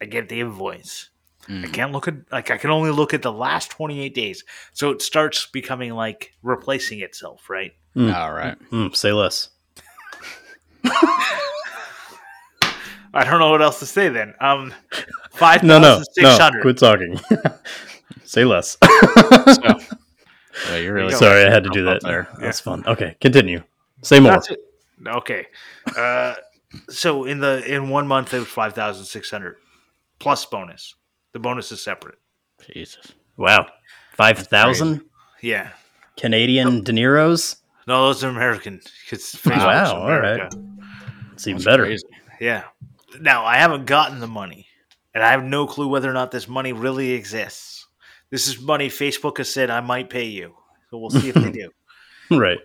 I get the invoice. I Mm. can't look at like I can only look at the last 28 days. So it starts becoming like replacing itself, right? Mm. All right. Mm, say less I don't know what else to say then. Um 5,600. no no no quit talking say less So, yeah, you're really sorry i had to do that there. that's fun okay continue say more That's it. Okay. Uh, so in the in one month it was five thousand six hundred plus bonus. The bonus is separate. Jesus. wow 5000 Yeah. canadian dineros No, those are American. 'cause Wow, Facebook's all America. it's even That's better crazy. Yeah. Now I haven't gotten the money, and I have no clue whether or not this money really exists. This is money Facebook has said I might pay you, so we'll see if they do. right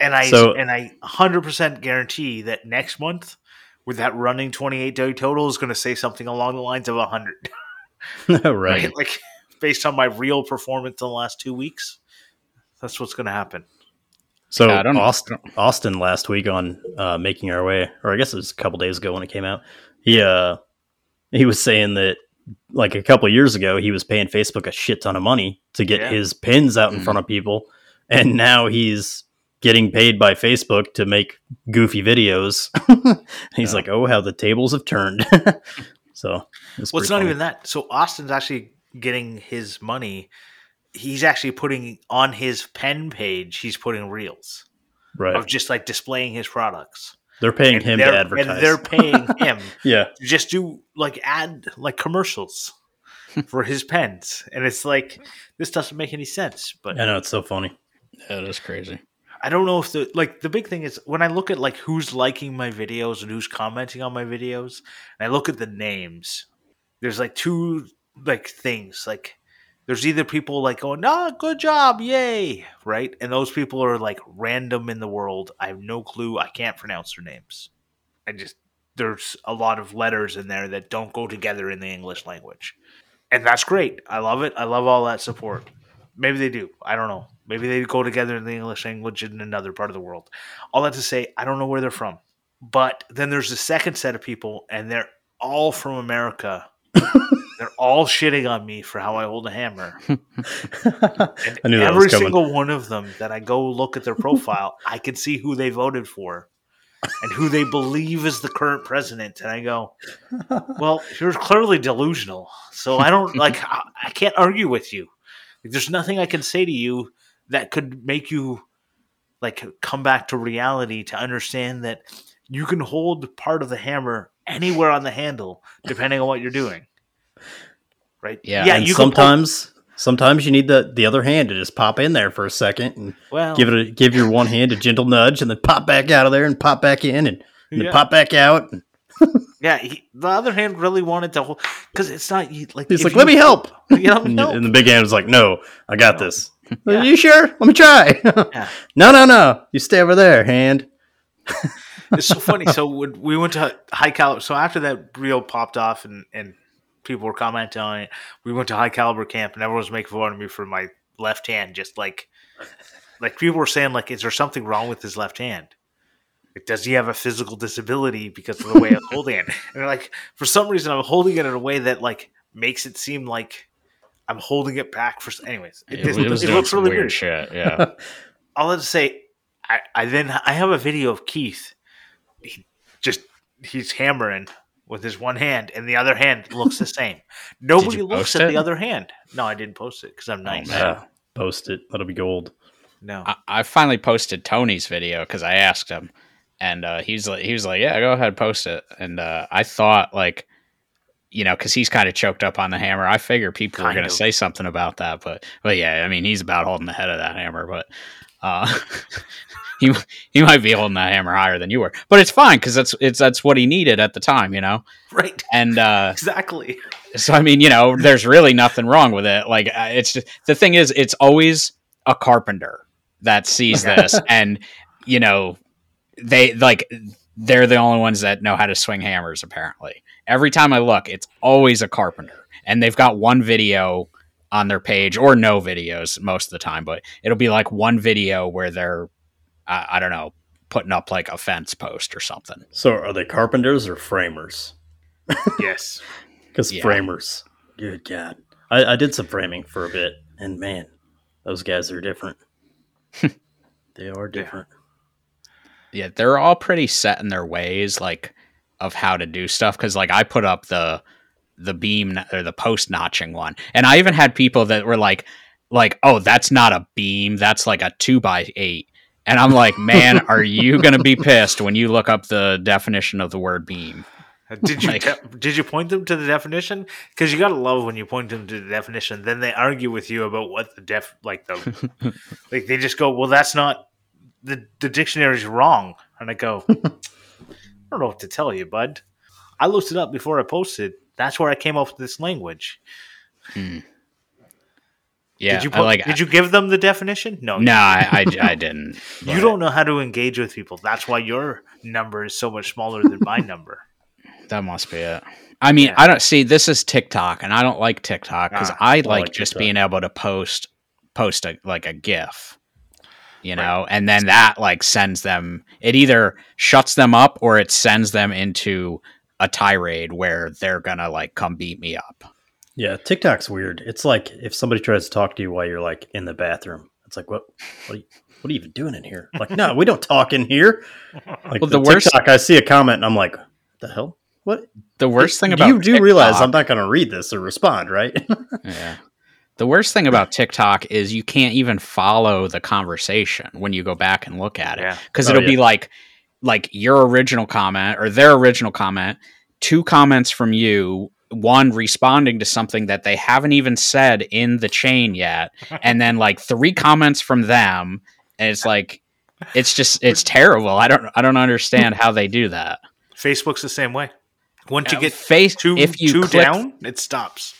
And I So- and I hundred percent guarantee that next month, with that running twenty eight day total, is going to say something along the lines of hundred. right right? Like based on my real performance in the last two weeks, that's what's going to happen. So Yeah, I don't- Austin, Austin last week on uh, making our way, or I guess it was a couple days ago when it came out. He uh, he was saying that like a couple years ago he was paying Facebook a shit ton of money to get Yeah. his pins out in Mhm. front of people, and now he's getting paid by Facebook to make goofy videos. He's Yeah. like, "Oh, how the tables have turned." so it's Well, it's not funny. even that. So Austin's actually getting his money. He's actually putting on his pen page. He's putting reels right. of just like displaying his products. They're paying And him to they're- advertise. and they're paying him yeah, to just do like ad like commercials for his pens, and it's like this doesn't make any sense. But I know it's so funny. That is crazy. I don't know if the like the big thing is when I look at like who's liking my videos and who's commenting on my videos, and I look at the names. There's like two like things like there's either people like going, "Ah, good job, yay!" right, and those people are like random in the world. I have no clue. I can't pronounce their names. I just there's a lot of letters in there that don't go together in the English language, and that's great. I love it. I love all that support. Maybe they do. I don't know. Maybe they go together in the English language in another part of the world. All that to say, I don't know where they're from. But then there's a second set of people, and they're all from America. they're all shitting on me for how I hold a hammer. And I knew that every was single one of them that I go look at their profile, I can see who they voted for and who they believe is the current president. And I go, well, you're clearly delusional. So I don't like, I, I can't argue with you. Like, there's nothing I can say to you that could make you like come back to reality to understand that you can hold part of the hammer anywhere on the handle depending on what you're doing. Right? Yeah, and you can pull- sometimes, sometimes you need the the other hand to just pop in there for a second and well, give it a, give your one hand a gentle nudge, and then pop back out of there and pop back in and, and Yeah. pop back out. And Yeah, he, the other hand really wanted to hold because it's not you- like he's like, you- "Let me help." You know, And, no. and the big hand was like, "No, I got No. this." Yeah. Are you sure? Let me try. Yeah. No, no, no. You stay over there, hand. it's so funny. So when we went to high caliber. So after that reel popped off and and people were commenting on it, we went to high caliber camp and everyone was making fun of me for my left hand. Just like like people were saying, like, is there something wrong with his left hand? Like, does he have a physical disability because of the way I'm holding it? And they're like, for some reason, I'm holding it in a way that like makes it seem like I'm holding it back for. Anyways, it, It, it doing looks really weird weird. shit. Yeah. I'll just say, I, I then I have a video of Keith. He just he's hammering with his one hand, and the other hand looks the same. Nobody looks at it? the other hand. No, I didn't post it because I'm nice. man. Yeah. Post it. That'll be gold. no, I, I finally posted Tony's video because I asked him, and uh, he's like, he was like, "Yeah, go ahead, post it." And uh, I thought, like, you know, because he's kind of choked up on the hammer. I figure people were Kind going to say something about that, but but yeah, I mean, he's about holding the head of that hammer, but uh, he he might be holding that hammer higher than you were, but it's fine because that's it's that's what he needed at the time, you know. right, And uh, exactly. so I mean, you know, there's really nothing wrong with it. Like it's just the thing is, it's always a carpenter that sees this, and you know, they like they're the only ones that know how to swing hammers. Apparently, every time I look, it's always a carpenter, and they've got one video on their page or no videos most of the time, but it'll be like one video where they're I, I don't know putting up like a fence post or something. So, are they carpenters or framers? Yes, Because Yeah. framers, good God, I, I did some framing for a bit, and man, those guys are different. they are different. yeah they're all pretty set in their ways like of how to do stuff because like i put up the the beam or the post notching one and i even had people that were like like oh that's not a beam that's like a two by eight and i'm like man are you gonna be pissed when you look up the definition of the word beam did you Like- te- did you point them to the definition? Because you gotta love when you point them to the definition. Then they argue with you about what the def like the like they just go, well, that's not the the dictionary's wrong, and I go, I don't know what to tell you, bud. I looked it up before I posted. That's where I came up with this language. Hmm. Yeah did you put, like did you give them the definition? No, no I, I, I didn't You don't know how to engage with people. That's why your number is so much smaller than my number. that must be it i mean Yeah. i don't see this is tiktok and i don't like tiktok because Ah, i don't like like just TikTok. being able to post post a like a gif you know and then that like sends them it either shuts them up or it sends them into a tirade where they're gonna like come beat me up Yeah, TikTok's weird. It's like if somebody tries to talk to you while you're like in the bathroom. It's like, what? What are you, what what are you even doing in here? Like, no, we don't talk in here. Like Well, the, the worst- TikTok, I see a comment and I'm like, the hell? What? The worst thing about you do realize I'm not going to read this or respond, right? Yeah. The worst thing about TikTok is you can't even follow the conversation when you go back and look at it Yeah. because Oh, it'll be like like your original comment or their original comment, two comments from you, one responding to something that they haven't even said in the chain yet, and then like three comments from them, and it's like it's just it's terrible. I don't I don't understand how they do that. Facebook's the same way. Once you get face two, if you two click down, it stops.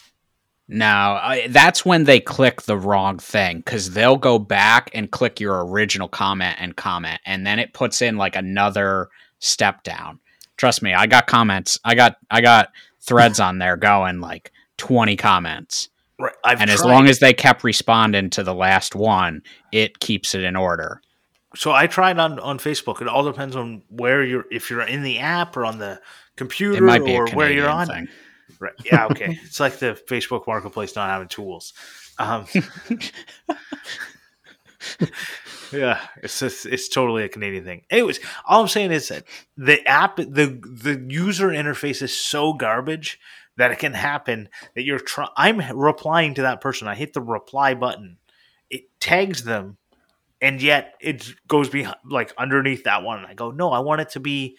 No, I, that's when they click the wrong thing because they'll go back and click your original comment and comment, and then it puts in like another step down. Trust me, I got comments. I got I got threads on there going like twenty comments, Right. I've and as long as they kept responding to the last one, it keeps it in order. so I tried on on Facebook. It all depends on where you're. If you're in the app or on the computer It might be a or where you're on. thing. Right. Yeah. Okay. it's like the Facebook Marketplace not having tools. Um, yeah, it's just, it's totally a Canadian thing. Anyways, all I'm saying is that the app, the the user interface is so garbage that it can happen that you're trying. I'm replying to that person. I hit the reply button. It tags them, and yet it goes behind, like underneath that one. I go, no, I want it to be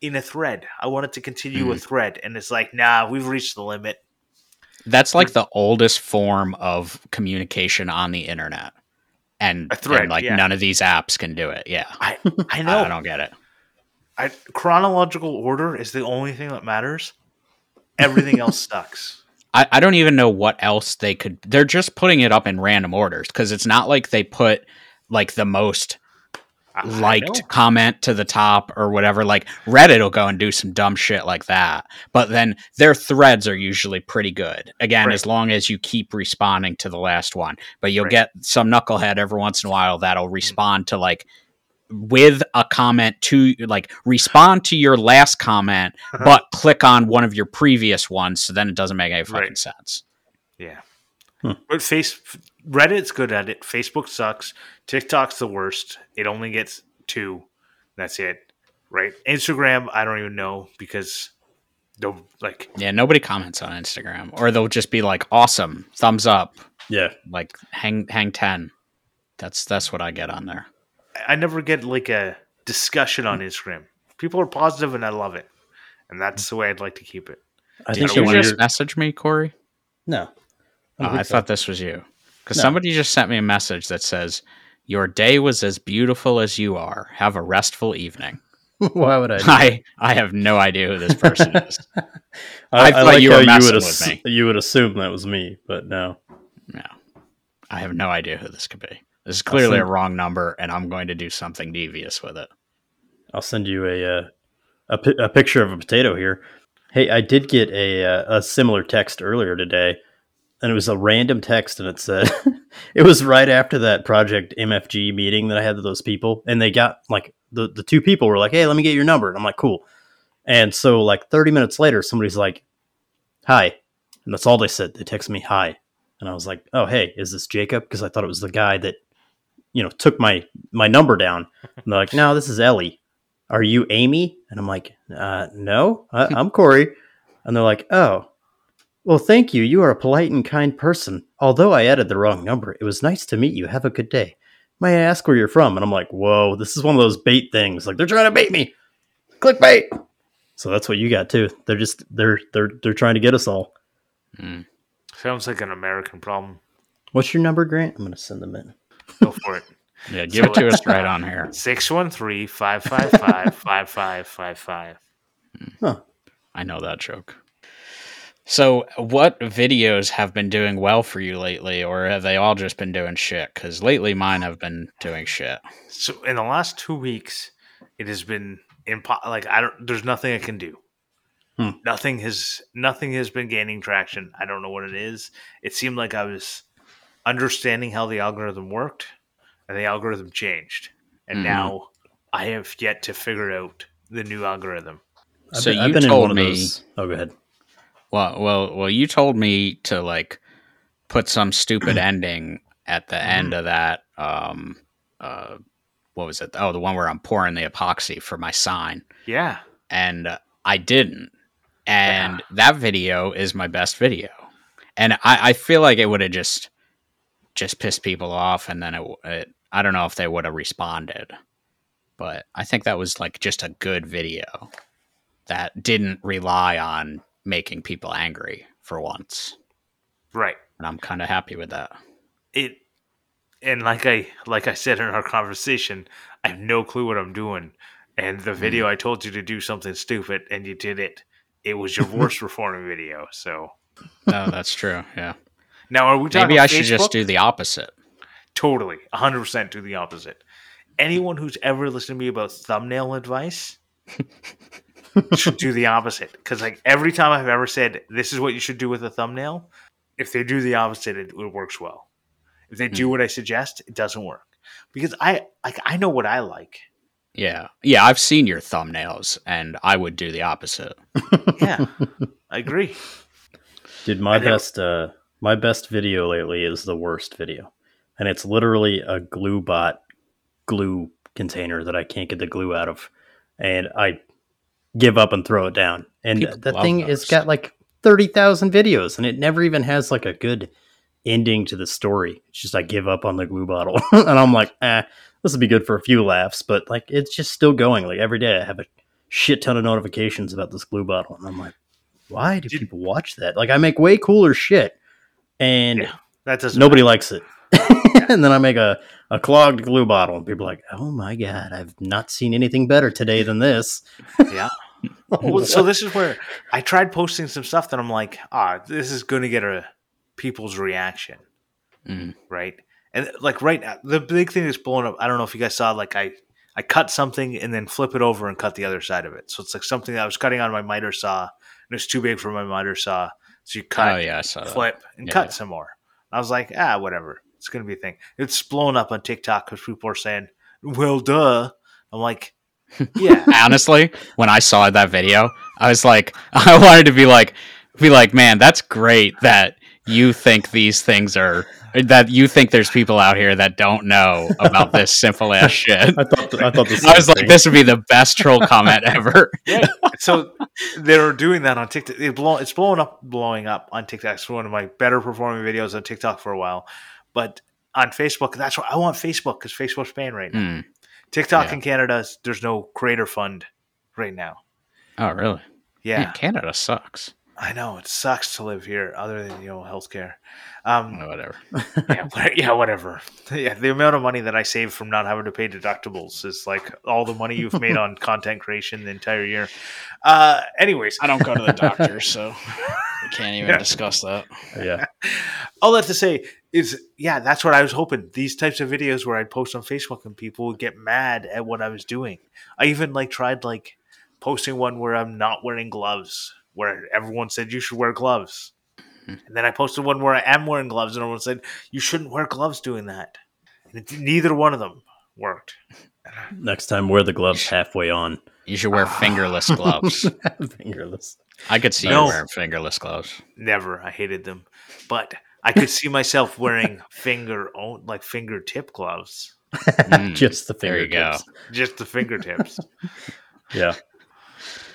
in a thread. I want it to continue a hmm. thread, and it's like, nah, we've reached the limit. That's like the oldest form of communication on the internet, and, thread, and, like yeah. none of these apps can do it. Yeah, I I know. I don't get it. I, chronological order is the only thing that matters. Everything else sucks. I, I don't even know what else they could. They're just putting it up in random orders because it's not like they put like the most liked comment to the top or whatever. Like Reddit will go and do some dumb shit like that, but then their threads are usually pretty good. Again, Right. as long as you keep responding to the last one, but you'll Right. get some knucklehead every once in a while that'll respond to like with a comment to like respond to your last comment but click on one of your previous ones so then it doesn't make any fucking Right. sense Yeah. Hmm. But face Reddit's good at it. Facebook sucks. TikTok's the worst. It only gets two. That's it. Right? Instagram, I don't even know because they'll like yeah nobody comments on instagram or they'll just be like awesome thumbs up yeah. like hang hang 10 that's that's what i get on there I never get like a discussion on Instagram. People are positive and I love it. And that's the way I'd like to keep it. I did think you when just you're- message me Cory no. oh, don't i so. thought this was you because No. somebody just sent me a message that says your day was as beautiful as you are have a restful evening Why would I? do i i have no idea who this person is I, I thought you were messing would with me. You would assume that was me, but no. no i have no idea who this could be this is clearly a wrong number and i'm going to do something devious with it I'll send you a uh, a, a picture of a potato here. Hey, I did get a uh, a similar text earlier today, and it was a random text, and it said it was right after that Project MFG meeting that I had with those people, and they got like the the two people were like, "Hey, let me get your number," and I'm like, "Cool." And so like 30 minutes later, somebody's like, "Hi," and that's all they said. They texted me, "Hi," and I was like, "Oh, hey, is this Jacob?" Because I thought it was the guy that you know took my my number down. And they're like, "No, this is Ellie." are you Amy? And I'm like, uh, no, I, I'm Cory. And they're like, oh, well, thank you. You are a polite and kind person. Although I added the wrong number, it was nice to meet you. Have a good day. May I ask where you're from? And I'm like, whoa, this is one of those bait things. Like they're trying to bait me. Clickbait. So that's what you got too. They're just they're they're they're trying to get us all. Mm. Sounds like an American problem. What's your number, Grant? I'm gonna send them in. Go for it. Yeah, give it to us right on here. 613 555 5555. I know that joke. So, what videos have been doing well for you lately, or have they all just been doing shit? Because lately, mine have been doing shit. So in the last two weeks, it has been impo- like I don't. There's nothing I can do. Hmm. Nothing has nothing has been gaining traction. I don't know what it is. It seemed like I was understanding how the algorithm worked, and the algorithm changed, and Mhm. now I have yet to figure out the new algorithm. I've So been, I've you been in told one of me- those. Oh, go ahead. Well, well, well. You told me to like put some stupid ending at the end of that um uh, what was it? Oh, the one where I'm pouring the epoxy for my sign, Yeah. and uh, I didn't. And that video is my best video, and I, I feel like it would have just just pissed people off, and then it, it I don't know if they would have responded, but I think that was like just a good video that didn't rely on making people angry for once, Right. and I'm kind of happy with that. It and like I like I said in our conversation, I have no clue what I'm doing. And the mm-hmm. video I told you to do something stupid and you did it. It was your worst performing video. So No, that's true. Yeah, now are we talking maybe I should just do the opposite. Totally, 100% do the opposite. Anyone who's ever listened to me about thumbnail advice should do the opposite. Because like every time I've ever said this is what you should do with a thumbnail, if they do the opposite, it, it works well. If they do what I suggest, it doesn't work. Because I like I know what I like. Yeah, yeah, I've seen your thumbnails, and I would do the opposite. Yeah, I agree. Dude, my I never- best uh my best video lately is the worst video. And it's literally a glue bot glue container that I can't get the glue out of. And I give up and throw it down. And People that thing those. has got like 30,000 videos and it never even has like a good ending to the story. It's just I give up on the glue bottle. and I'm like, eh, this would be good for a few laughs, but like it's just still going. Like every day I have a shit ton of notifications about this glue bottle. And I'm like, why do people watch that? Like I make way cooler shit. And Yeah, That doesn't nobody likes it. and then I make a, a clogged glue bottle, and people are like, oh my God, I've not seen anything better today than this. Yeah. Well, so this is where I tried posting some stuff that I'm like, ah, this is going to get a people's reaction, Mm. right? And like right now, the big thing that's blowing up. I don't know if you guys saw. Like I, I cut something and then flip it over and cut the other side of it. So it's like something that I was cutting on my miter saw, and it's too big for my miter saw. So you cut, Oh yeah, saw that. flip, and Yeah. cut some more. I was like, ah, whatever. It's going to be a thing. It's blown up on TikTok because people are saying, well, duh. I'm like, yeah. Honestly, when I saw that video, I was like, I wanted to be like, be like, man, that's great that you think these things are that you think there's people out here that don't know about this simple ass shit. I thought, I thought I was same like, this would be the best troll comment ever. so they're doing that on TikTok. It blow, it's blowing up, blowing up on TikTok. It's one of my better performing videos on TikTok for a while. But on Facebook, that's what I want Facebook because Facebook's banned right now. Hmm. TikTok Yeah. in Canada, there's no creator fund right now. Oh, really? Yeah, Man, Canada sucks. I know it sucks to live here, other than you know healthcare. Um, whatever. yeah, what- yeah, whatever. Yeah, the amount of money that I save from not having to pay deductibles is like all the money you've made on content creation the entire year. Uh, anyways, I don't go to the doctor, so we can't even Yeah. discuss that. yeah. all that to say is, yeah, that's what I was hoping. These types of videos where I'd post on Facebook and people would get mad at what I was doing. I even like tried like posting one where I'm not wearing gloves, where everyone said you should wear gloves. Mm-hmm. And then I posted one where I am wearing gloves, and everyone said you shouldn't wear gloves doing that. And it, neither one of them worked. Next time, wear the gloves halfway on. You should wear fingerless gloves. Fingerless. I could see No. you wearing fingerless gloves. Never. I hated them, but I could see myself wearing finger own like fingertip gloves, Mm. Just the There you go. fingertips. just the fingertips. Yeah,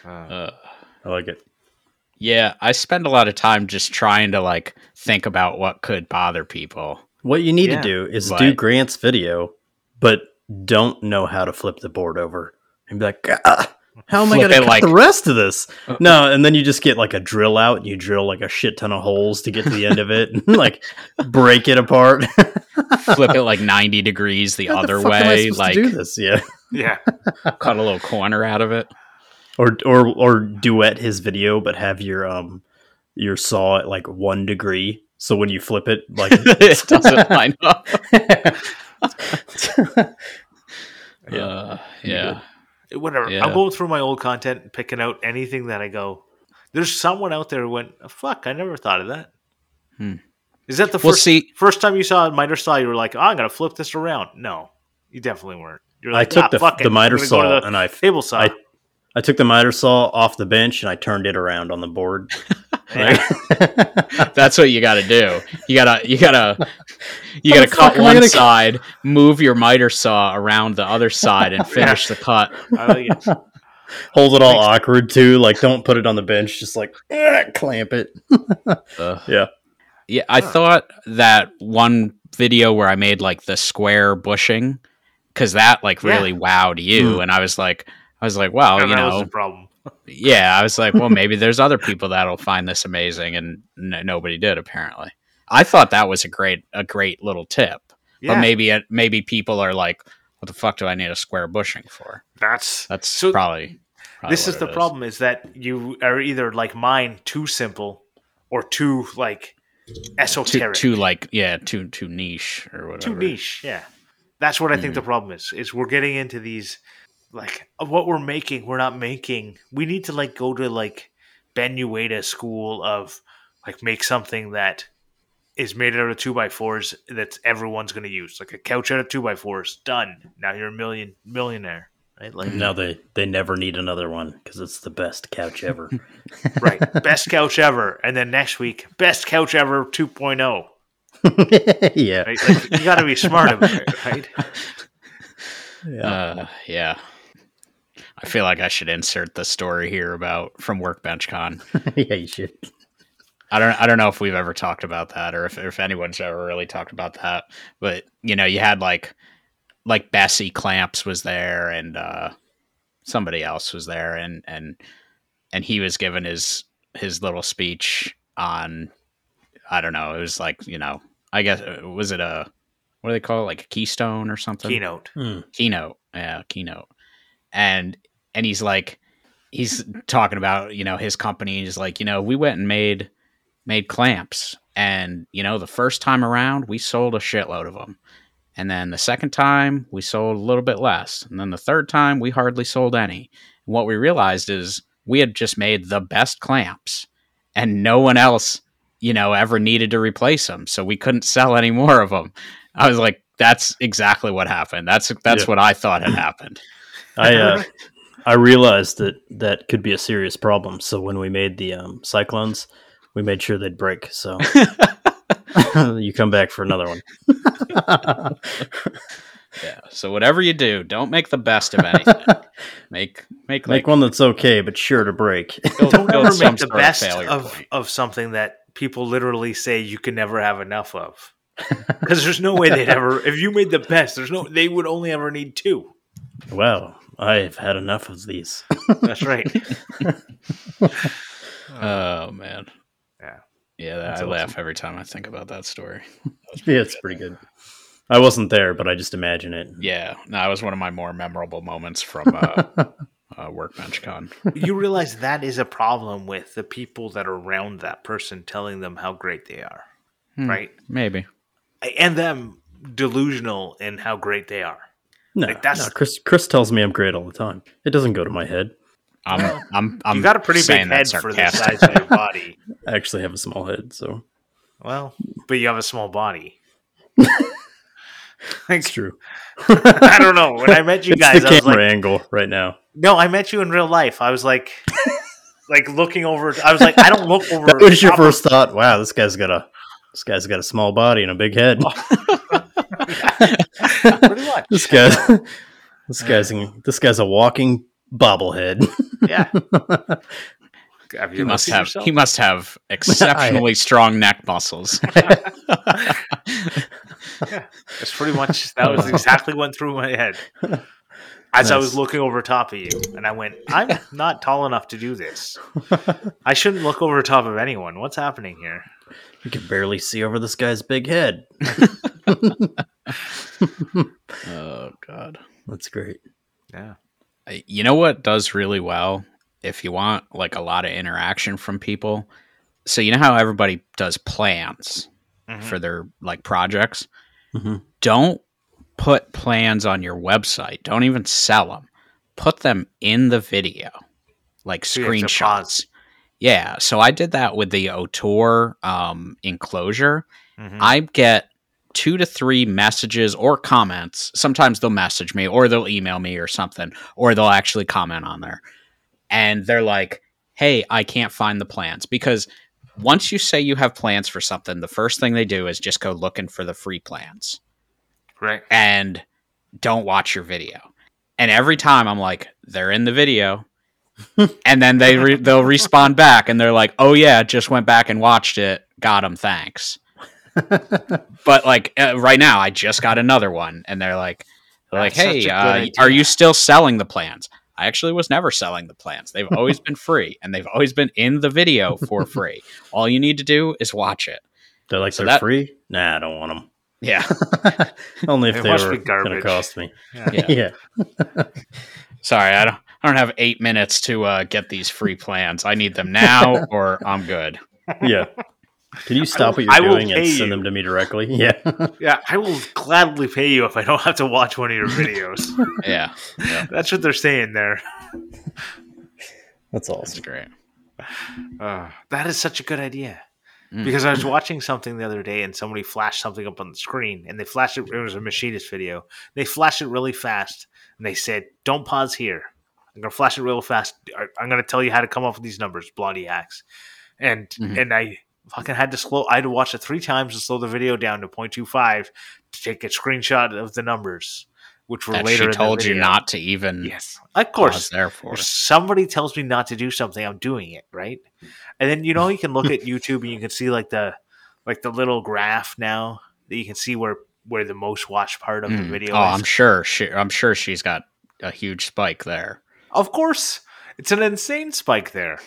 Uh, Uh, I like it. yeah, I spend a lot of time just trying to like think about what could bother people. What you need Yeah. to do is Right. do Grant's video, but don't know how to flip the board over. And be like, "Ah, how am I going to it cut like- the rest of this? No, and then you just get like a drill out and you drill like a shit ton of holes to get to the end of it and like break it apart. Flip it like 90 degrees the How other fuck am I way, like to do this, yeah. yeah. cut a little corner out of it. Or or or duet his video, but have your um your saw at like one degree. So when you flip it, like it doesn't line up. Yeah. Uh, yeah. Whatever. Yeah. I'm going through my old content and picking out anything that I go. There's someone out there who went, fuck, I never thought of that. Hmm. Is that the Well, first see- first time you saw a miter saw? You were like, oh, I'm gonna flip this around. No, you definitely weren't. You're I took "Ah, the the miter I'm gonna go saw to the and I table saw. I- I took the miter saw off the bench and I turned it around on the board. That's what you got to do. You gotta, you gotta, you gotta cut one gonna- side, move your miter saw around the other side, and finish the cut. Like. Hold it all awkward too. Like, don't put it on the bench. Just like eh, clamp it. Yeah. Yeah, I thought that one video where I made like the square bushing, because that like Yeah. really wowed you, Mm. and I was like, I was like, well, And oh, you know, problem. yeah, I was like, well, maybe there's other people that'll find this amazing, and n- nobody did apparently. I thought that was a great, a great little tip, Yeah, but maybe it, maybe people are like, what the fuck do I need a square bushing for? that's That's So- probably, probably this is the it problem is that you are either like mine too simple or too like Too, esoteric too like yeah, too too niche or whatever. too niche yeah that's what i think the hmm. problem is is we're getting into these like what we're making we're not making. We need to like go to like ben Uyeda school of like make something that is made out of two by fours that everyone's going to use. Like a couch out of two by fours done. Now you're a million millionaire right? Like Now they they never need another one because it's the best couch ever. right. Best couch ever. And then next week best couch ever 2.0 yeah. right? Like, you got to be smart about it right? Yeah. Uh, yeah. I feel like I should insert the story here about from Workbench Con. yeah, you should. I don't I don't know if we've ever talked about that or if, if anyone's ever really talked about that. But you know, you had like like Bessey Clamps was there and uh somebody else was there and and and he was given his his little speech on I don't know, it was like, you know, I guess uh, was it a what do they call it? Like a keystone or something? keynote Hmm. keynote yeah keynote and and he's like he's talking about you know his company he's like you know we went and made made clamps. And you know the first time around we sold a shitload of them and then the second time we sold a little bit less. And then the third time we hardly sold any. And what we realized is we had just made the best clamps and no one else you know ever needed to replace them so we couldn't sell any more of them i was like that's exactly what happened. That's that's Yeah. what i thought had happened I uh, I realized that that could be a serious problem. So when we made the um, cyclones, we made sure they'd break. So you come back for another one. yeah so whatever you do don't make the best of anything make make like Make one that's okay, but sure to break. build- don't build ever make the sort of best of, of something that people literally say you can never have enough of because there's no way they'd ever if you made the best there's no they would only ever need two wow, I've had enough of these. that's right oh man Yeah. yeah That's i awesome. laugh every time i think about that story yeah, it's pretty good. I wasn't there, but I just imagine it. yeah no that was one of my more memorable moments from uh, uh workbench con you realize that is a problem with the people that are around that person telling them how great they are Hmm. right maybe and them delusional in how great they are No, Like, that's- no, Chris. Chris tells me I'm great all the time. It doesn't go to my head. i'm i'm i'm you got a pretty big head for the size of your body I actually have a small head, so well but you have a small body like, it's true. I don't know. When I met you it's guys, the I was camera like, angle right now. no, I met you in real life. I was like, like looking over. I was like, I don't look over. That was your first thought. Wow, this guy's got a this guy's got a small body and a big head. Pretty much. this guy, this guy's this guy's a walking bobblehead. Yeah. Have he must have yourself? he must have exceptionally strong neck muscles That's pretty much. That was exactly what went through my head as I was looking over top of you, and I went, "I'm not tall enough to do this. I shouldn't look over top of anyone. What's happening here?" You can barely see over this guy's big head. oh god That's great. Yeah. You know what does really well if you want like a lot of interaction from people so you know how everybody does plans Mhm. for their like projects Mhm. don't put plans on your website don't even sell them put them in the video like So you have to screenshots pause. Yeah so i did that with the otor um, enclosure Mhm. I get two to three messages or comments. Sometimes they'll message me or they'll email me or something, or they'll actually comment on there. And they're like, hey, I can't find the plans because once you say you have plans for something, the first thing they do is just go looking for the free plans Right. and don't watch your video. And every time I'm like, they're in the video. And then they re- they'll respond back and they're like, "Oh yeah, just went back and watched it. Got them, thanks." but like uh, right now, I just got another one, and they're like, they're like, "Hey, uh, are you still selling the plans?" I actually was never selling the plans. They've always been free, and they've always been in the video for free. All you need to do is watch it. They're like So they're that- free. Nah, I don't want them. Yeah, Only if It they were going to cost me. yeah. Yeah. Sorry, I don't. I don't have eight minutes to uh, get these free plans. I need them now, or I'm good. yeah. Can you stop what you're will doing and pay send you. them to me directly? Yeah. Yeah, I will gladly pay you if I don't have to watch one of your videos. Yeah, That's what they're saying there. That's that's awesome. great. Uh, that is such a good idea. Mm. Because I was watching something the other day and somebody flashed something up on the screen and they flashed it. It was a machinist video. They flashed it really fast and they said, "Don't pause here. I'm gonna flash it real fast. I'm gonna tell you how to come up with these numbers, Blondihacks." And Mhm. and I fucking had to slow. I had to watch it three times to slow the video down to 0.25 to take a screenshot of the numbers, which were That later. she told you not to even Yes, of course. Therefore. If somebody tells me not to do something, I'm doing it, right? And then you know you can look at YouTube and you can see like the like the little graph now that you can see where where the most watched part of the Mm. video Oh, is. I'm sure. She, I'm sure she's got a huge spike there. Of course, it's an insane spike there,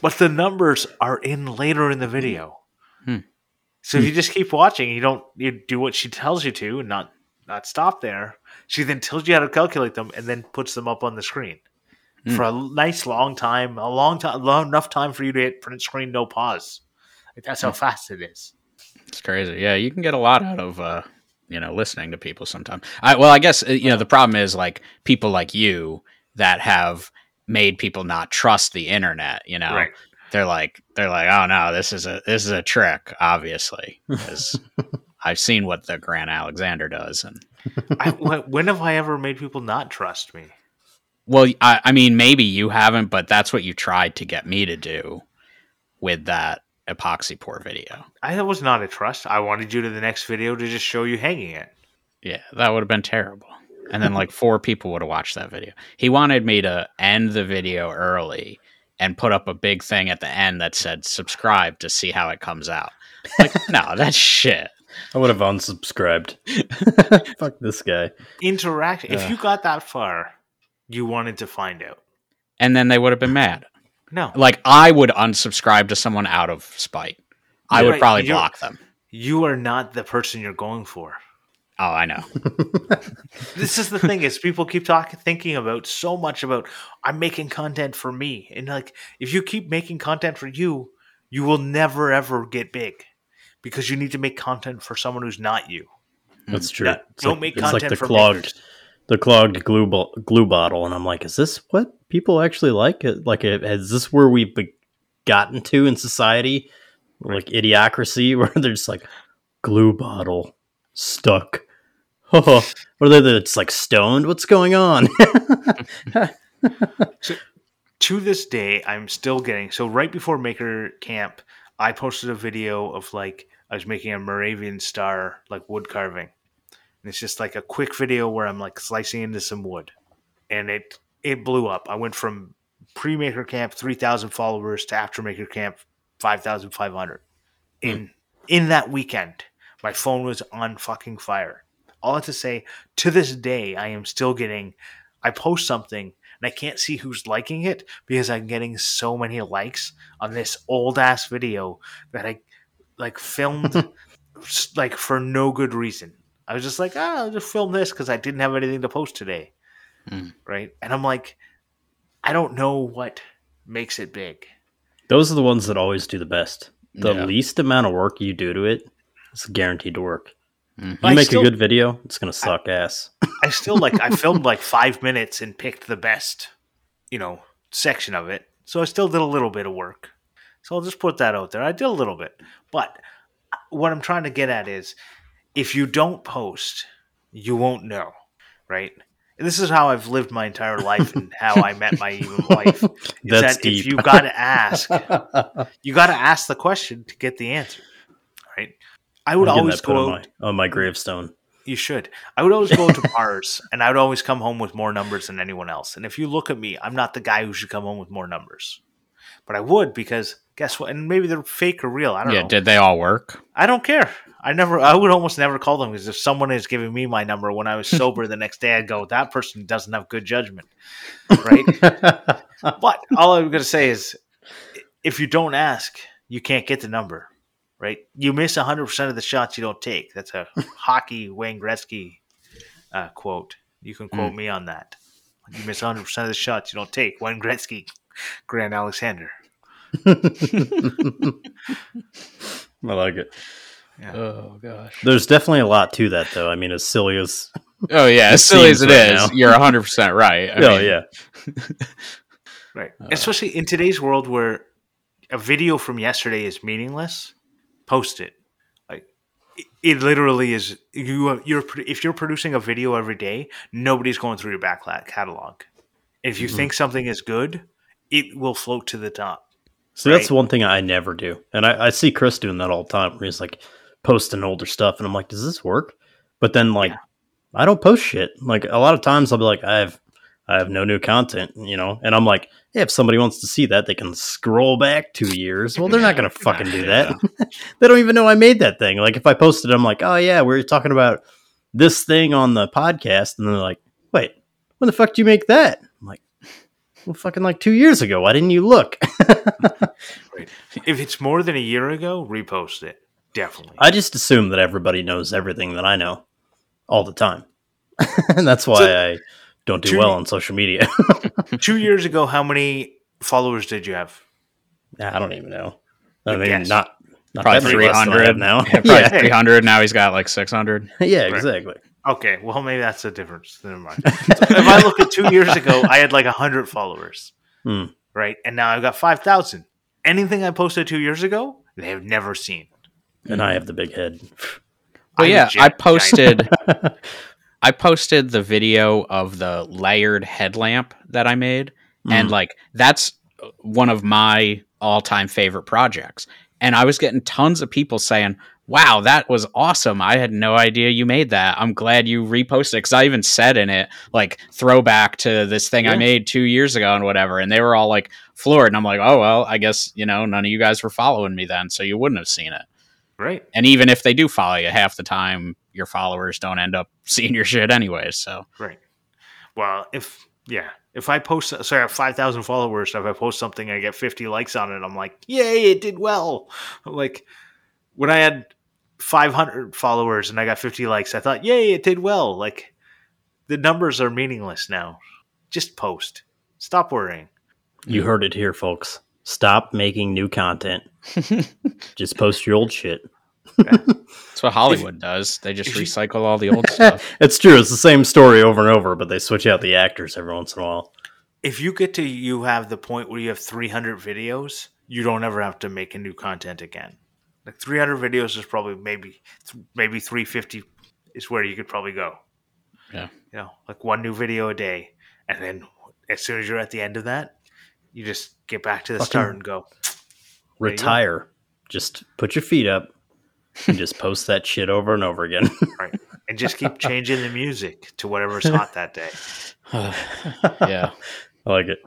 but the numbers are in later in the video. Hmm. So if you just keep watching, you don't you do what she tells you to, and not not stop there. She then tells you how to calculate them, and then puts them up on the screen Hmm. for a nice long time, a long time, long enough time for you to hit print screen no pause. Like that's how Hmm. fast it is. It's crazy. Yeah, you can get a lot out of uh, you know listening to people sometimes. I well, I guess uh, you know the problem is like people like you that have made people not trust the internet. You know, Right. they're like they're like, oh no, this is a this is a trick, obviously, because I've seen what the Grant Alexander does, and I, when when have I ever made people not trust me? well, I, I mean, maybe you haven't, but that's what you tried to get me to do with that epoxy pour video. I that was not a trust. I wanted you to the next video to just show you hanging it. Yeah, that would have been terrible. And then like four people would have watched that video. He wanted me to end the video early and put up a big thing at the end that said subscribe to see how it comes out. Like, no, that's shit. I would have unsubscribed. Fuck this guy. Interact. If you got that far, you wanted to find out. And then they would have been mad. No, Like I would unsubscribe to someone out of spite. I would right, probably you're- block them. you are not the person you're going for. Oh, I know. This is the thing: is people keep talking, thinking about so much about I'm making content for me, and like if you keep making content for you, you will never ever get big because you need to make content for someone who's not you. That's mm. true. Not- don't like- make it's like content the for clogged, makers. the clogged glue bo- glue bottle, and I'm like, is this what people actually like? It Like, eh, is this where we've be- gotten to in society? Like idiocracy, where they're just like glue bottle stuck. or they that's like stoned. What's going on? to this day, I'm still getting so right before Maker Camp, I posted a video of like I was making a Moravian star like wood carving. And it's just like a quick video where I'm like slicing into some wood. And it it blew up. I went from pre Maker Camp 3000 followers to after Maker Camp 5500 hmm. in in that weekend. My phone was on fucking fire. All I have to say, to this day, I am still getting I post something and I can't see who's liking it because I'm getting so many likes on this old ass video that I like filmed like for no good reason. I was just like, ah, I'll just film this because I didn't have anything to post today, Hmm. right? And I'm like, I don't know what makes it big. Those are the ones that always do the best. The Yeah. least amount of work you do to it, it's guaranteed to work. Mhm. You I make still- a good video, it's gonna suck ass. I still like I filmed like five minutes and picked the best, you know, section of it. So I still did a little bit of work. So I'll just put that out there. I did a little bit. But what I'm trying to get at is if you don't post, you won't know, right? And this is how I've lived my entire life and how I met my even wife. Is That's that deep. if you got to ask, you got to ask the question to get the answer, right? I would I'm always that put go on my, on my gravestone. You should. I would always go to bars, and I would always come home with more numbers than anyone else. And if you look at me, I'm not the guy who should come home with more numbers, but I would because guess what? And maybe they're fake or real. I don't Yeah, know. Yeah, did they all work? I don't care. I never. I would almost never call them because if someone is giving me my number when I was sober, the next day I'd go, "That person doesn't have good judgment." Right. but all I'm going to say is, if you don't ask, you can't get the number. Right. You miss 100 percent of the shots you don't take. That's a hockey Wayne Gretzky uh, quote. You can quote me on that. You miss 100 percent of the shots you don't take. Wayne Gretzky, Grant Alexander. I like it. Oh gosh. There's definitely a lot to that, though. I mean, as silly as Oh yeah, as silly as seems it right is, now. you're 100 percent right. I oh mean, yeah, Right. Uh, Especially in today's world where a video from yesterday is meaningless, post it. Like it, it literally is you you're pro- if you're producing a video every day, nobody's going through your back catalog. If Mm-hmm. you think something is good, it will float to the top. So that's one thing I never do, and I, I see Chris doing that all the time. Where he's like posting older stuff, and I'm like, does this work? But then like, Yeah. I don't post shit. Like a lot of times, I'll be like, I have, I have no new content, you know, and I'm like, yeah, if somebody wants to see that, they can scroll back two years. Well, they're not gonna fucking do that. they don't even know I made that thing. Like if I posted, it, I'm like, oh yeah, we are talking about this thing on the podcast, and they're like, wait, when the fuck did you make that? I'm like. Well, fucking like two years ago. Why didn't you look? If it's more than a year ago, repost it. Definitely. I just assume that everybody knows everything that I know all the time. and that's why So- I don't do Two- well on social media. Two years ago, how many followers did you have? I don't even know. I Good mean, guess. not, not Probably that many less than I have 300 now. Yeah, Yeah, 300. Now he's got like 600. yeah, exactly. Okay, well maybe that's the difference. Never mind. if I look at two years ago, I had like hundred followers, Hmm. right, and now I've got five thousand. Anything I posted two years ago, they have never seen. And I have the big head. Well, I'm yeah, legit I giant. posted. I posted the video of the layered headlamp that I made, and Mm. like that's one of my all-time favorite projects. And I was getting tons of people saying, "Wow, that was awesome! I had no idea you made that. I'm glad you reposted." Because I even said in it like throwback to this thing I made two years ago and whatever, and they were all like floored. And I'm like, "Oh well, I guess you know none of you guys were following me then, so you wouldn't have seen it." Right. And even if they do follow you, half the time your followers don't end up seeing your shit anyways. So Right. Well, if yeah, if I post, sorry, I have five thousand followers. If I post something, I get fifty likes on it. I'm like, yay, it did well. Like when I had five hundred followers and I got fifty likes, I thought, yay, it did well. Like the numbers are meaningless now. Just post. Stop worrying. You heard it here, folks. Stop making new content. Just post your old shit. That's what Hollywood does. They just recycle all the old stuff. it's true. It's the same story over and over, but they switch out the actors every once in a while. If you get to you have the point where you have three hundred videos, you don't ever have to make a new content again. Like three hundred videos is probably maybe maybe three fifty is where you could probably go. Yeah. you know, like one new video a day, and then as soon as you're at the end of that, you just get back to the Fucking- start and go. There go. Retire. Just put your feet up and just post that shit over and over again. Right. And just keep changing the music to whatever's hot that day. yeah, I like it.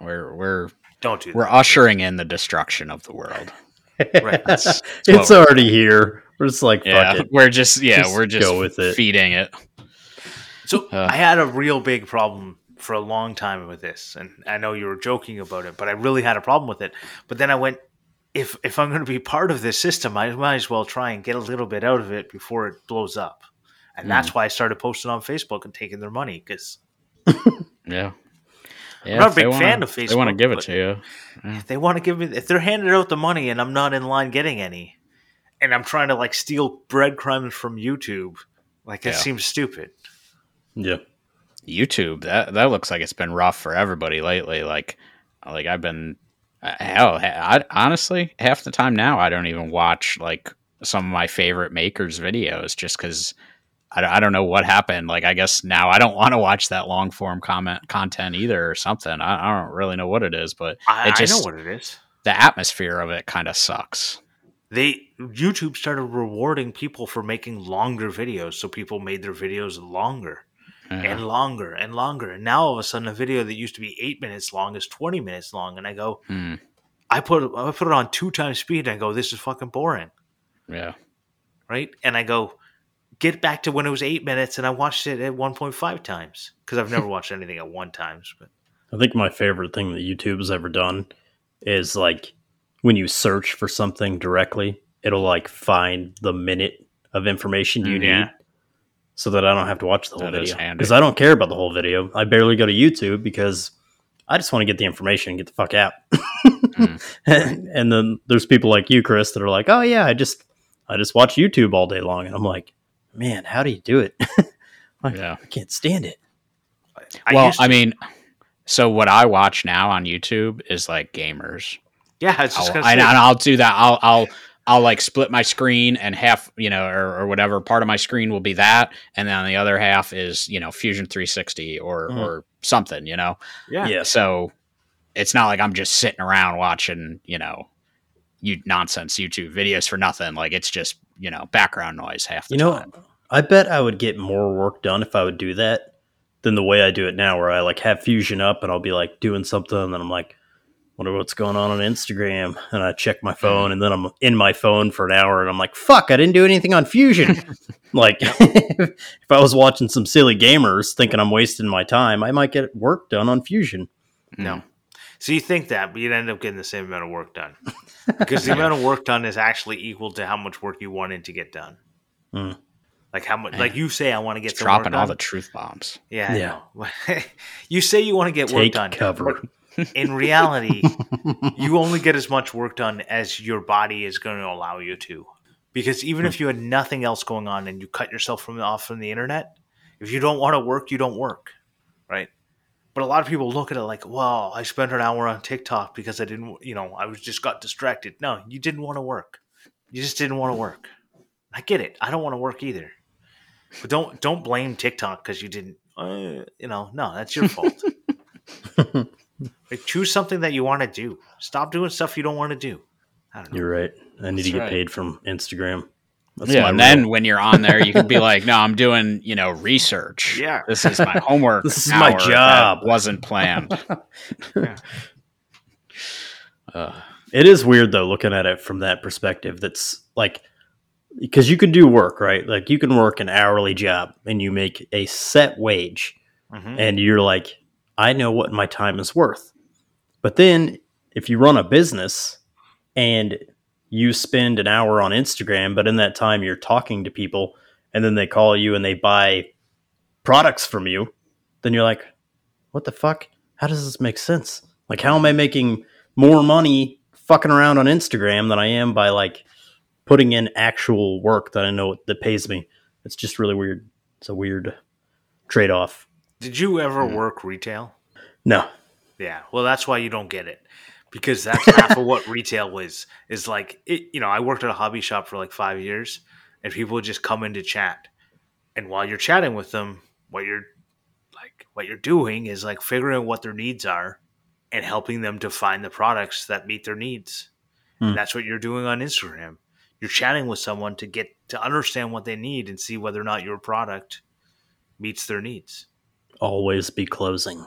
we're we're Don't do that. we're ushering in the destruction of the world. Right. That's- it's already here. We're just like, fuck Yeah, it. we're just yeah, Just we're just go with it. feeding it. So Uh. I had a real big problem for a long time with this, and I know you were joking about it, but I really had a problem with it. But then I went, if if I'm going to be part of this system, I might as well try and get a little bit out of it before it blows up. And that's mm. why I started posting on Facebook and taking their money because Yeah. Yeah, not a if they big wanna- fan of Facebook. They want to give it to you. Mm. if they want to give me, if they're handing out the money and I'm not in line getting any, and I'm trying to like steal breadcrumbs from YouTube, like that Yeah. seems stupid. Yeah. YouTube that that looks like it's been rough for everybody lately. Like, like I've been uh, hell. I, honestly, half the time now I don't even watch like some of my favorite makers' videos just because I, I don't know what happened. Like, I guess now I don't want to watch that long form comment content either, or something. I, I don't really know what it is, but I, it just I know what it is. the atmosphere of it kind of sucks. They YouTube started rewarding people for making longer videos, so people made their videos longer Yeah. and longer and longer. And now all of a sudden, a video that used to be eight minutes long is twenty minutes long. And I go, Hmm. I put I put it on two times speed. And I go, this is fucking boring, yeah. right? And I go, get back to when it was eight minutes, and I watched it at one point five times because I've never watched anything at one times. But I think my favorite thing that YouTube has ever done is like when you search for something directly, it'll like find the minute of information you Mm, yeah. Need so that I don't have to watch the whole That is video. Because I don't care about the whole video. I barely go to YouTube because I just want to get the information and get the fuck out. Mm. and then there's people like you, Chris, that are like, Oh yeah, I just I just watch YouTube all day long. And I'm like, Man, how do you do it? Like, Yeah. I can't stand it. well, to- I mean, so what I watch now on YouTube is like gamers. yeah, I was just I'll, gonna and, and I'll do that. I'll I'll I'll like split my screen and half, you know, or, or whatever part of my screen will be that, and then the other half is you know Fusion 360 or Mhm. or something, you know. yeah, Yes. So it's not like I'm just sitting around watching, you know, you nonsense YouTube videos for nothing. Like it's just you know background noise half the You know, time. I bet I would get more work done if I would do that than the way I do it now, where I like have Fusion up and I'll be like doing something, and then I'm like, wonder what's going on on Instagram, and I check my phone, and then I'm in my phone for an hour, and I'm like, fuck, I didn't do anything on Fusion. like, if I was watching some silly gamers thinking I'm wasting my time, I might get work done on Fusion. No. So you think that, but you'd end up getting the same amount of work done because the amount of work done is actually equal to how much work you wanted to get done. Hmm. Like how much? Man. Like you say, I want to get It's some work dropping all the truth bombs. yeah, Yeah. yeah. you say you want to get work done. cover. but In reality, you only get as much work done as your body is going to allow you to. Because even if you had nothing else going on and you cut yourself from off from the internet, if you don't want to work, you don't work, right? But a lot of people look at it like, "Well, I spent an hour on TikTok because I didn't, you know, I was just got distracted." No, you didn't want to work. You just didn't want to work. I get it. I don't want to work either. But don't don't blame TikTok because you didn't. Uh, you know, no, that's your fault. Like, choose something that you want to do. Stop doing stuff you don't want to do. I don't know. You're right. I need That's to get right. paid from Instagram. That's yeah, my and rule. then when you're on there, you can be like, "No, I'm doing you know research. Yeah. this is my homework. This is my hour that job." wasn't planned." Yeah. Uh, It is weird though, looking at it from that perspective. That's like because you can do work, right? Like you can work an hourly job and you make a set wage, Mhm. and you're like, I know what my time is worth. But then if you run a business and you spend an hour on Instagram, but in that time you're talking to people, and then they call you and they buy products from you, then you're like, what the fuck? How does this make sense? Like, how am I making more money fucking around on Instagram than I am by like putting in actual work that I know that pays me? It's just really weird. It's a weird trade off. Did you ever Mhm. work retail? No. Yeah. Well, that's why you don't get it. Because that's half of what retail is. Is like it, you know, I worked at a hobby shop for like five years and people would just come in to chat. And while you're chatting with them, what you're like what you're doing is like figuring out what their needs are and helping them to find the products that meet their needs. And that's what you're doing on Instagram. You're chatting with someone to get to understand what they need and see whether or not your product meets their needs. Always be closing.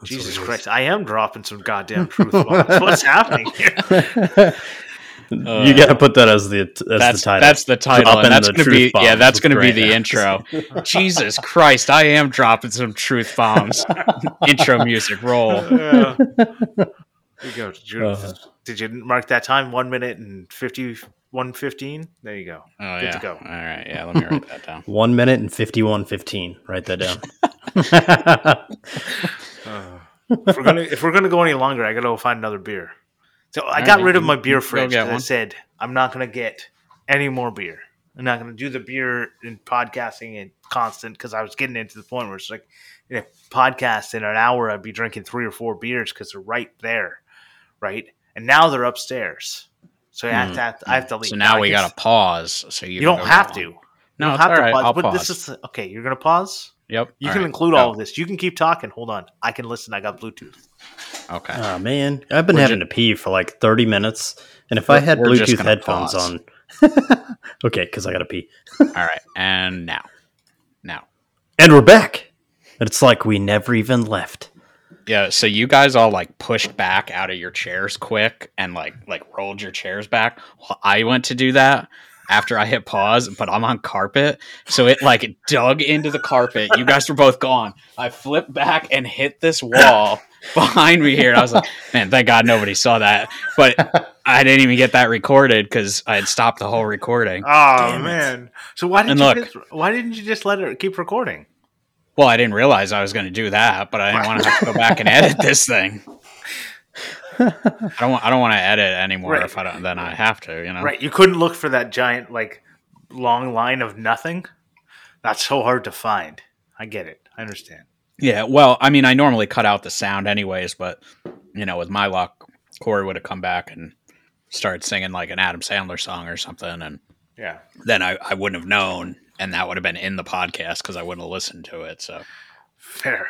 That's Jesus what it Christ, I am dropping some goddamn truth bombs. What's happening here? is. you got to put that as the as that's the title. that's the title, and that's going to be yeah, that's going to be the Adams. intro. Jesus Christ, I am dropping some truth bombs. intro music roll. Yeah. There you go. Did you, Uh. did you mark that time? One minute and fifty one fifteen. There you go. Oh Good yeah. to go. All right, yeah. Let me write that down. One minute and fifty one fifteen. Write that down. Uh, if we're gonna if we're gonna go any longer, I gotta go find another beer. So I All got right, rid of my beer fridge. get 'cause I said I'm not gonna get any more beer. I'm not gonna do the beer and podcasting and constant because I was getting into the point where it's like, you know, podcast in an hour, I'd be drinking three or four beers because they're right there, right? And now they're upstairs, so I have to, hmm. have to I have to leave. So now I we got to pause. So you, you don't go have get to. No, You it's have all to right. pause, I'll but pause. this is okay. You're gonna pause. yep. You all can right, include go. all of this. You can keep talking. Hold on. I can listen. I got Bluetooth. Okay. Oh man, I've been We're having ju- to pee for like thirty minutes, and if I had Bluetooth headphones pause. on, okay, because I gotta pee, all right. And now, now. and we're back. And it's like we never even left. Yeah, so you guys all like pushed back out of your chairs quick and like like rolled your chairs back. Well, I went to do that after I hit pause, but I'm on carpet, so it like dug into the carpet. You guys were both gone. I flipped back and hit this wall behind me here. And I was like, man, thank God nobody saw that. But I didn't even get that recorded because I had stopped the whole recording. Oh Damn it. man! So why didn't And you? look- just, why didn't you just let it keep recording? Well, I didn't realize I was going to do that, but I didn't want to have to go back and edit this thing. I don't want. I don't want to edit anymore Right. if I don't. Then I have to. You know. Right. You couldn't look for that giant like long line of nothing. That's so hard to find. I get it. I understand. Yeah. Well, I mean, I normally cut out the sound anyways, but you know, with my luck, Cory would have come back and started singing like an Adam Sandler song or something, and Yeah. then I, I wouldn't have known, and that would have been in the podcast because I wouldn't have listened to it. So Fair.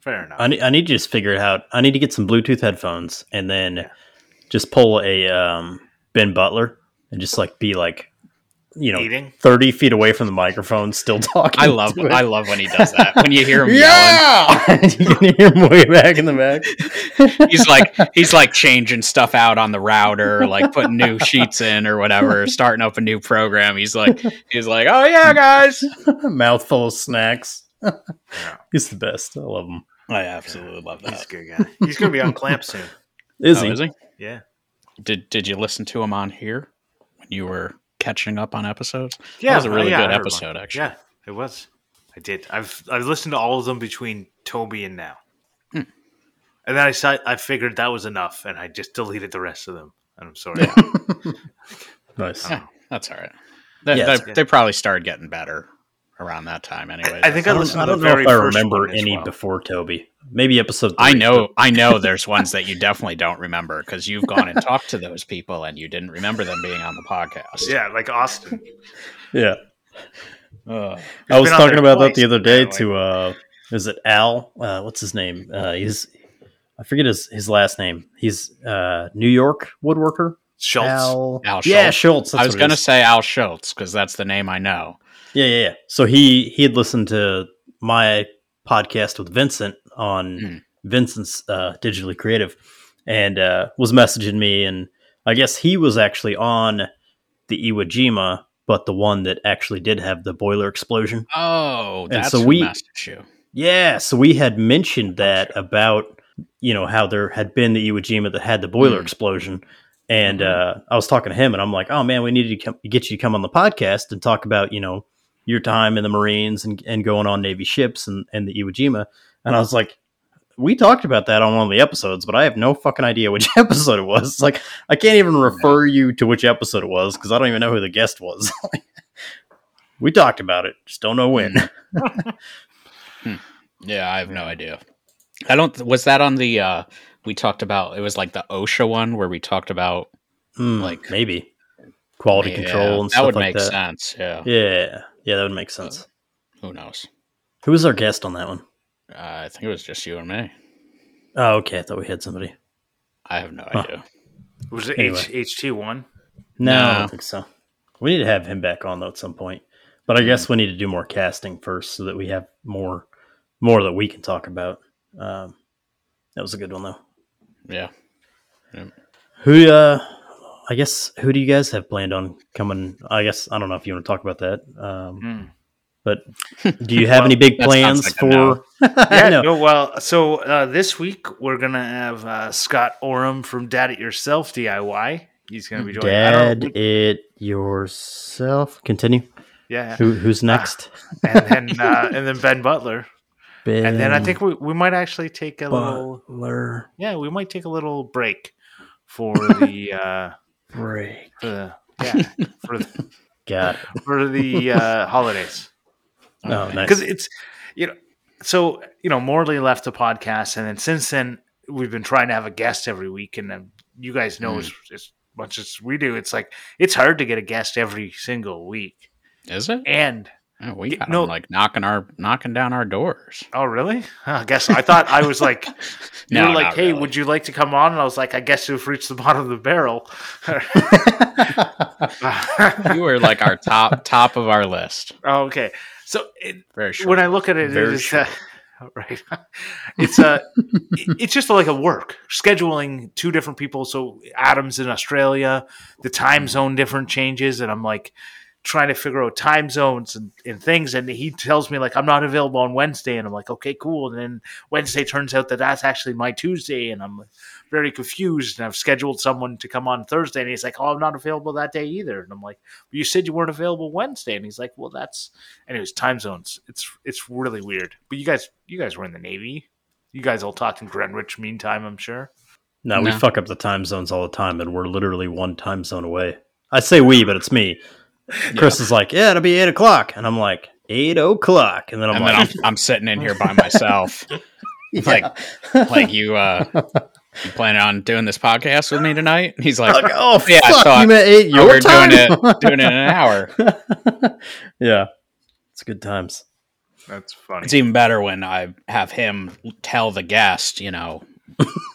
Fair enough. I need, I need to just figure it out. I need to get some Bluetooth headphones and then just pull a um, Ben Butler and just like be like, you know, Eating. thirty feet away from the microphone, still talking. I love. I love when he does that. When you hear him yeah, you can hear him way back in the back. he's like he's like changing stuff out on the router, like putting new sheets in or whatever, starting up a new program. He's like he's like, oh yeah, guys. Mouthful of snacks. He's the best. I love him. I absolutely love He's a that. good guy. He's gonna be on Clamp soon. Is Oh, he? is he? Yeah. Did Did you listen to him on here when you were catching up on episodes? Yeah. that was a really yeah, good episode, one. actually. Yeah, it was. I did. I've I've listened to all of them between Toby and now. Hmm. And then I saw I figured that was enough, and I just deleted the rest of them. And I'm sorry. Nice. Yeah, that's all right. They, Yeah, they, they probably started getting better around that time, anyway. I think I I don't, listened I to don't the know very if I remember one any well. before Toby. Maybe episode. I three, know, I know. There's ones that you definitely don't remember because you've gone and talked to those people and you didn't remember them being on the podcast. Yeah, like Austin. Yeah. Uh, I was talking there about that the other day apparently. to uh is it Al? Uh what's his name? Uh he's I forget his his last name. He's uh New York woodworker. Schultz. Al, Al Yeah, Schultz. Schultz. that's I was going to say Al Schultz because that's the name I know. Yeah, yeah, yeah. So he he had listened to my podcast with Vincent on Mm. Vincent's uh, digitally creative, and uh, was messaging me, and I guess he was actually on the Iwo Jima, but the one that actually did have the boiler explosion. Oh, And that's so who we-. Yeah, so we had mentioned that about you know how there had been the Iwo Jima that had the boiler Mm. explosion, and uh, I was talking to him, and I'm like, oh man, we need to come, get you to come on the podcast and talk about you know your time in the Marines and, and going on Navy ships and, and the Iwo Jima, and I was like. We talked about that on one of the episodes, but I have no fucking idea which episode it was. It's like I can't even refer you to which episode it was because I don't even know who the guest was. we talked about it, just don't know when. Yeah, I have no idea. I don't. Was that on the? uh We talked about. It was like the OSHA one where we talked about Hmm, Like- maybe quality Yeah, control and that stuff would like make that. sense. Yeah. Yeah, yeah, that would make sense. Who knows? Who was our guest on that one? Uh, I think it was just you and me. Oh, okay. I thought we had somebody. I have no Huh. idea. Was it Anyway. H HT one? No, I don't think so. We need to have him back on though at some point. But I guess we need to do more casting first so that we have more more that we can talk about. Um, that was a good one though. Yeah. Who uh I guess who do you guys have planned on coming? I guess I don't know if you want to talk about that. Um, Hmm. but do you have any big plans like for no. Yeah, know. no, well, so uh, this week we're gonna have uh, Scott Oram from Dad It Yourself DIY. He's gonna be joining. I don't- Dad it yourself. Continue. yeah, Who who's next? and then uh, and then Ben Butler, and then I think we, we might actually take a little. Butler Yeah, we might take a little break for the uh, break. for the yeah for the, Got it. for the uh, holidays. Oh, nice. because it's you know so you know morley left the podcast and then since then we've been trying to have a guest every week and then you guys know Mm. as, as much as we do it's like it's hard to get a guest every single week Is it? and Oh, we got no. like knocking our knocking down our doors. oh really? I guess I thought I was like you No, were like, hey, really. would you like to come on? And I was like, I guess you've reached the bottom of the barrel. You were like our top top of our list. oh, okay. So it, Very short. when I look at it, it is uh, right. It's uh, it- it's just like a work scheduling two different people. So Adam's in Australia, the time zone different changes, and I'm like trying to figure out time zones and, and things. And he tells me like I'm not available on Wednesday, and I'm like, okay, cool. And then Wednesday turns out that that's actually my Tuesday, and I'm very confused. And I've scheduled someone to come on Thursday, and he's like, oh, I'm not available that day either. And I'm like, you said you weren't available Wednesday, and he's like, well, that's anyways time zones. It's it's really weird. But you guys, you guys were in the Navy. You guys all talked in Greenwich meantime, I'm sure. No, we fuck up the time zones all the time, and we're literally one time zone away. I say we, but it's me. Chris is like, yeah, it'll be eight o'clock, and I'm like, eight o'clock, and then I'm and then like, I'm, I'm sitting in here by myself. like, like you, uh, you planning on doing this podcast with me tonight? And he's like, Like, oh Yeah, I fuck, thought- you meant eight "Oh, your we're time? doing it, doing it in an hour. yeah, it's good times. That's funny. It's even better when I have him tell the guest, you know,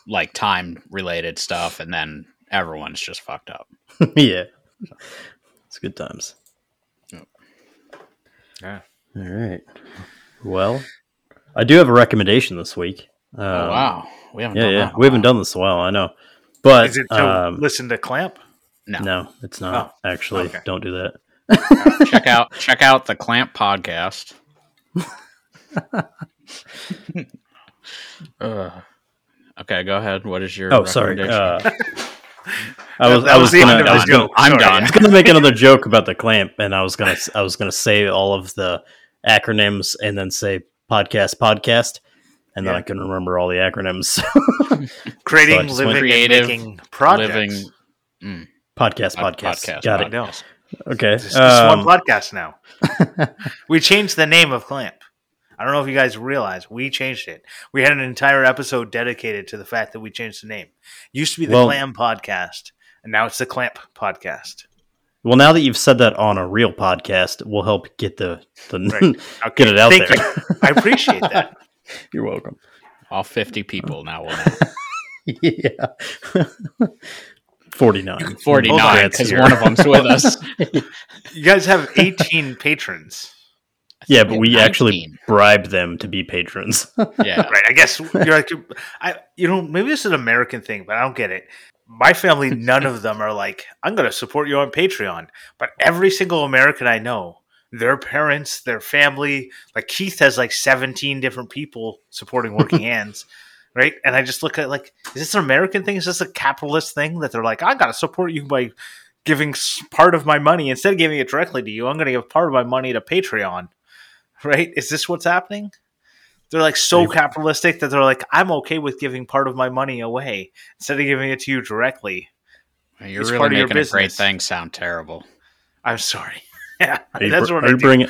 like time related stuff, and then everyone's just fucked up. yeah, it's good times. Yeah. All right. Well, I do have a recommendation this week. Um, oh wow, we haven't. Yeah, done yeah, that in we haven't done this in a while. I know, but Is it to um, listen to Clamp? No. no, it's not. Actually, okay. don't do that. check out check out the Clamp podcast. uh, okay, go ahead. What is your? Oh, sorry. Uh, I was, That I was was the gonna, end of I the was gonna, joke. I'm Sorry. done. I was gonna make another joke about the clamp, and I was gonna, I was gonna say all of the acronyms and then say podcast, podcast, and then Yeah. I couldn't remember all the acronyms. Creating, So I went living, creative, and making projects. living mm, podcast, uh, podcast, got I it. Okay. It's just Um, one podcast now. we changed the name of Clamp. I don't know if you guys realize we changed it. We had an entire episode dedicated to the fact that we changed the name. Used to be the Well- Clam Podcast, and now it's the Clamp Podcast. well, now that you've said that on a real podcast, we'll help get the, the Right. Okay, get it out thank there. you. I appreciate that. You're welcome. all fifty people now will know. yeah. 49. Forty Hold because one of them's with us. You guys have 18 patrons. Yeah, but we actually bribe them to be patrons. Yeah, Right. I guess you're like, I, you know, maybe this is an American thing, but I don't get it. My family, none of them are like, I'm going to support you on Patreon. But every single American I know, their parents, their family, like Keith has like 17 different people supporting Working Hands. Right. And I just look at like, is this an American thing? Is this a capitalist thing that they're like, I got to support you by giving part of my money instead of giving it directly to you? I'm going to give part of my money to Patreon. Right. Is this what's happening? They're like so capitalistic that they're like, I'm okay with giving part of my money away instead of giving it to you directly. you're It's really part of your making a great thing sound terrible. I'm sorry. Yeah, Are you, that's br- what are I you do. bringing?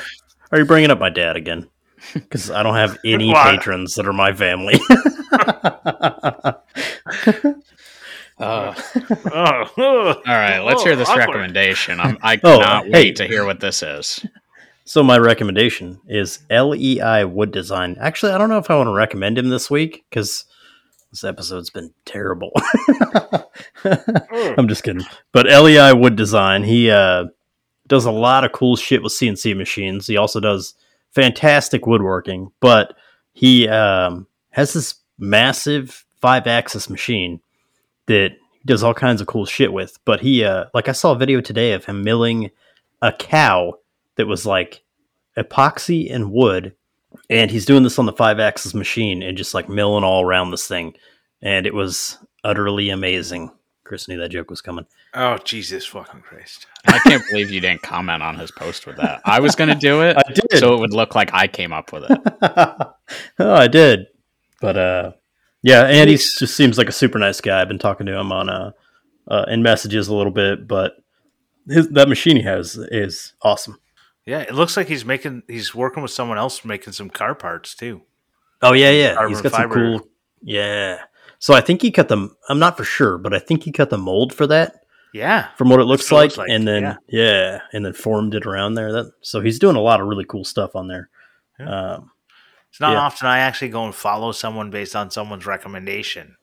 Are you bringing up my dad again? Because I don't have any Well, patrons that are my family. Uh, Oh, oh. all right, let's hear this awkward. recommendation. I'm, I Oh, cannot hey. wait to hear what this is. So my recommendation is LEI Wood Design. Actually, I don't know if I want to recommend him this week because this episode's been terrible. I'm just kidding. But LEI Wood Design, he uh, does a lot of cool shit with CNC machines. He also does fantastic woodworking, but he um, has this massive five axis machine that he does all kinds of cool shit with. But he, uh, like, I saw a video today of him milling a cow that was like epoxy and wood, and he's doing this on the five axis machine and just like milling all around this thing, and it was utterly amazing. Chris knew that joke was coming. Oh, Jesus fucking Christ. I can't believe you didn't comment on his post with that. I was going to do it I did. so it would look like I came up with it. oh, I did. But uh yeah, and he just seems like a super nice guy. I've been talking to him on uh, uh in messages a little bit, but his that machine he has is awesome. Yeah, it looks like he's making he's working with someone else making some car parts too. Oh yeah, yeah. Carbon He's got fiber. some cool Yeah. So I think he cut them I'm not for sure, but I think he cut the mold for that. Yeah. from what it looks what it like, looks like, and then yeah. yeah. and then formed it around there. That so he's doing a lot of really cool stuff on there. Yeah. Um, It's not Yeah. often I actually go and follow someone based on someone's recommendation,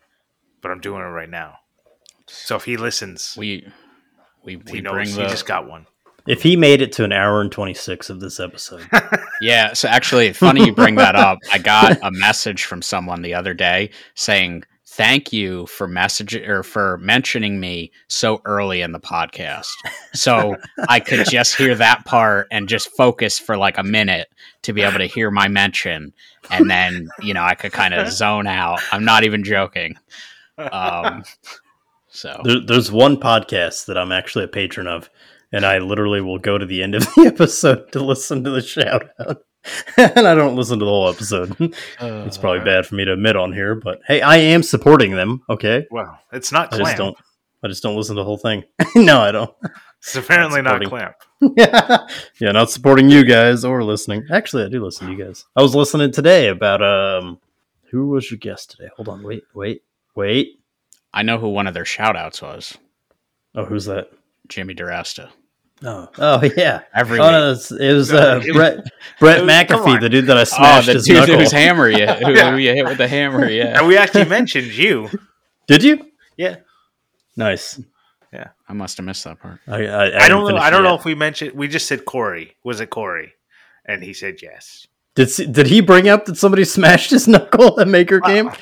but I'm doing it right now. So if he listens, We we he we knows bring he the just got one. If he made it to an hour and twenty six of this episode, Yeah, so actually, funny you bring that up. I got a message from someone the other day saying, "Thank you for message or for mentioning me so early in the podcast." So I could just hear that part and just focus for like a minute to be able to hear my mention, and then you know I could kind of zone out. I'm not even joking. Um, so there, there's one podcast that I'm actually a patron of, and I literally will go to the end of the episode to listen to the shout out. and I don't listen to the whole episode. it's probably bad for me to admit on here, but hey, I am supporting them. Okay, Well, it's not I just don't. I just don't listen to the whole thing. no, I don't. It's apparently not supporting. clamp. yeah, not supporting you guys or listening. Actually, I do listen to you guys. I was listening today about um, who was your guest today? Hold on, wait, wait, wait. I know who one of their shout outs was Oh, who's that? Jimmy DeResta. Oh, oh yeah. Every Oh, week. no, it's- it was uh, it- Brett Brett was- McAfee, the dude that I Oh, smashed the his dude knuckle. whose hammer you, who, Yeah. who you hit with the hammer, yeah. And we actually mentioned you. Did you? Yeah. Nice. Yeah, I must have missed that part. I I, I, don't know. I don't know yet. if we mentioned. We just said Cory. Was it Cory? And he said yes. Did did he bring up that somebody smashed his knuckle at Maker Camp?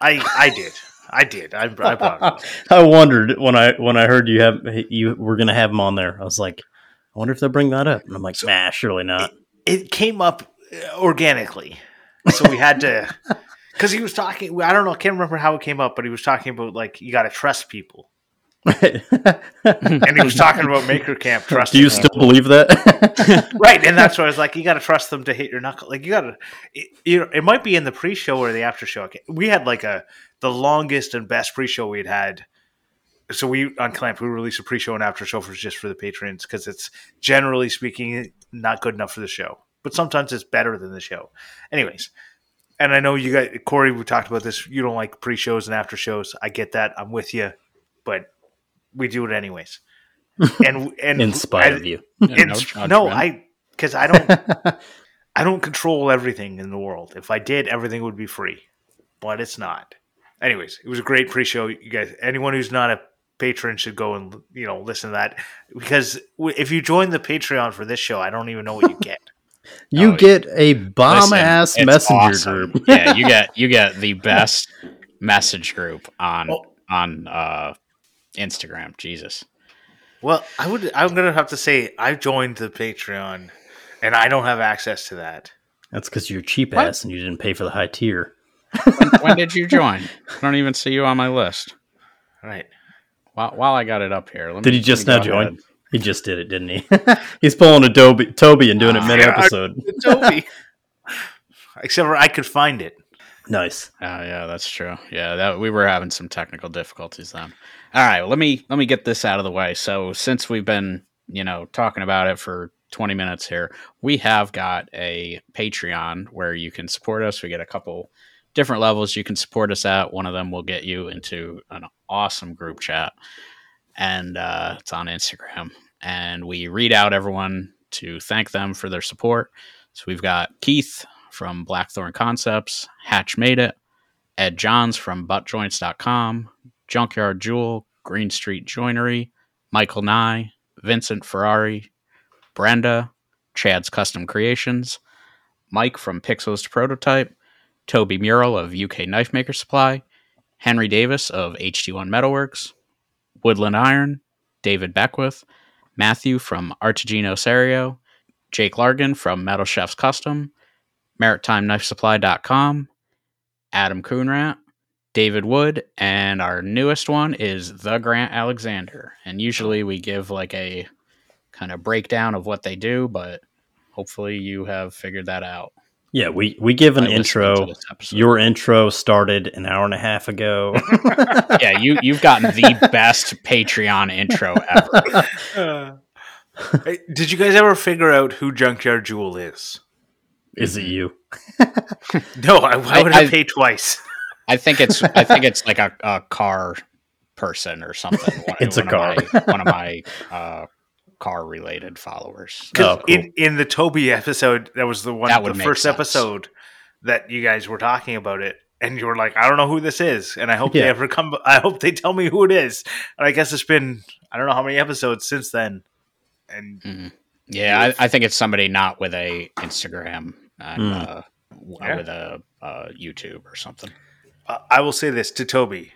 I I did. I did. I, I brought it. I wondered when I when I heard you have you were gonna have him on there. I was like, I wonder if they'll bring that up. And I'm like, nah, surely not. It came up uh, organically, so we had to. Because he was talking. I don't know. I can't remember how it came up, but he was talking about like you got to trust people, and he was talking about Maker Camp trust. Do you still believe that? right? And that's why I was like, you got to trust them to hit your knuckle. Like you got to, it, you know, it might be in the pre-show or the after-show. We had like a the longest and best pre-show we'd had. So we on Clamp we release a pre-show and after-show for just for the patrons because it's generally speaking not good enough for the show, but sometimes it's better than the show. Anyways, and I know you got Cory. We talked about this. You don't like pre-shows and after-shows. I get that. I'm with you, but we do it anyways. And and In spite I- of you. Yeah, it's, no, I because I don't I don't control everything in the world. If I did, everything would be free, but it's not. Anyways, it was a great pre-show. You guys, anyone who's not a patron should go and you know listen to that because if you join the Patreon for this show, I don't even know what you get. You Oh, get a bomb Listen, ass messenger awesome. group. yeah, you get you get the best message group on Oh. on uh, Instagram. Jesus. well, I would. I'm gonna have to say I joined the Patreon, and I don't have access to that. That's because you're cheap What? ass and you didn't pay for the high tier. When, when did you join? I don't even see you on my list. Right. While, while I got it up here, let Did me- he just let now me go join? ahead. He just did it, didn't he? He's pulling a Toby, Toby and doing it Ah, mid episode. Toby. Except for I could find it. Nice. Oh yeah, that's true. Yeah, that we were having some technical difficulties then. All right, well, let me let me get this out of the way. So since we've been, you know, talking about it for 20 minutes here, we have got a Patreon where you can support us. We get a couple different levels you can support us at. One of them will get you into an awesome group chat. And uh, it's on Instagram. And we read out everyone to thank them for their support. So we've got Keith from Blackthorn Concepts, Hatch Made It, Ed Johns from buttjoints.com, Junkyard Jewel, Green Street Joinery, Michael Nye, Vincent Ferrari, Brenda, Chad's Custom Creations, Mike from Pixels to Prototype, Toby Mural of UK Knife Maker Supply, Henry Davis of HT1 Metalworks, Woodland Iron, David Beckwith, Matthew from Artigiano Serio, Jake Largan from Metal Chef's Custom, MaritimeKnifeSupply.com, Adam Coonrat, David Wood, and our newest one is the Grant Alexander. And usually we give like a kind of breakdown of what they do, but hopefully you have figured that out. Yeah, we, we give an by listening to intro. Your intro started an hour and a half ago. yeah, you you've gotten the best Patreon intro ever. Hey, Did you guys ever figure out who Junkyard Jewel is? Is it you? No, I, why would I, I- pay twice? I think it's I think it's like a, a car person or something. One, It's a car. My, one of my uh, car related followers. 'Cause Oh, cool. in, in the Toby episode, that was the one, That the would make first sense. episode that you guys were talking about it, and you were like, "I don't know who this is," and I hope Yeah. they ever come. I hope they tell me who it is. And I guess it's been I don't know how many episodes since then, and Mhm. Yeah, I, I think it's somebody not with a Instagram and Hmm. uh, Yeah. with a uh, YouTube or something. uh, I will say this to Toby: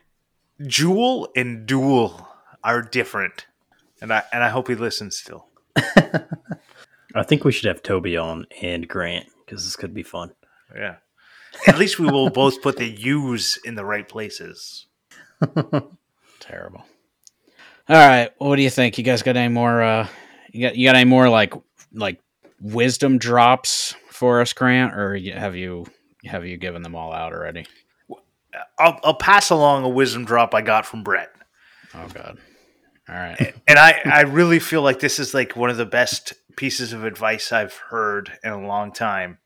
Jewel and Duel are different, and I and I hope he listens still. I think we should have Toby on and Grant because this could be fun. Yeah. At least we will both put the U's in the right places. Terrible. All right, what do you think? You guys got any more? Uh, you got you got any more like like wisdom drops for us, Grant, or have you have you given them all out already? I'll, I'll pass along a wisdom drop I got from Brett. Oh God! All right. and I, I really feel like this is like one of the best pieces of advice I've heard in a long time.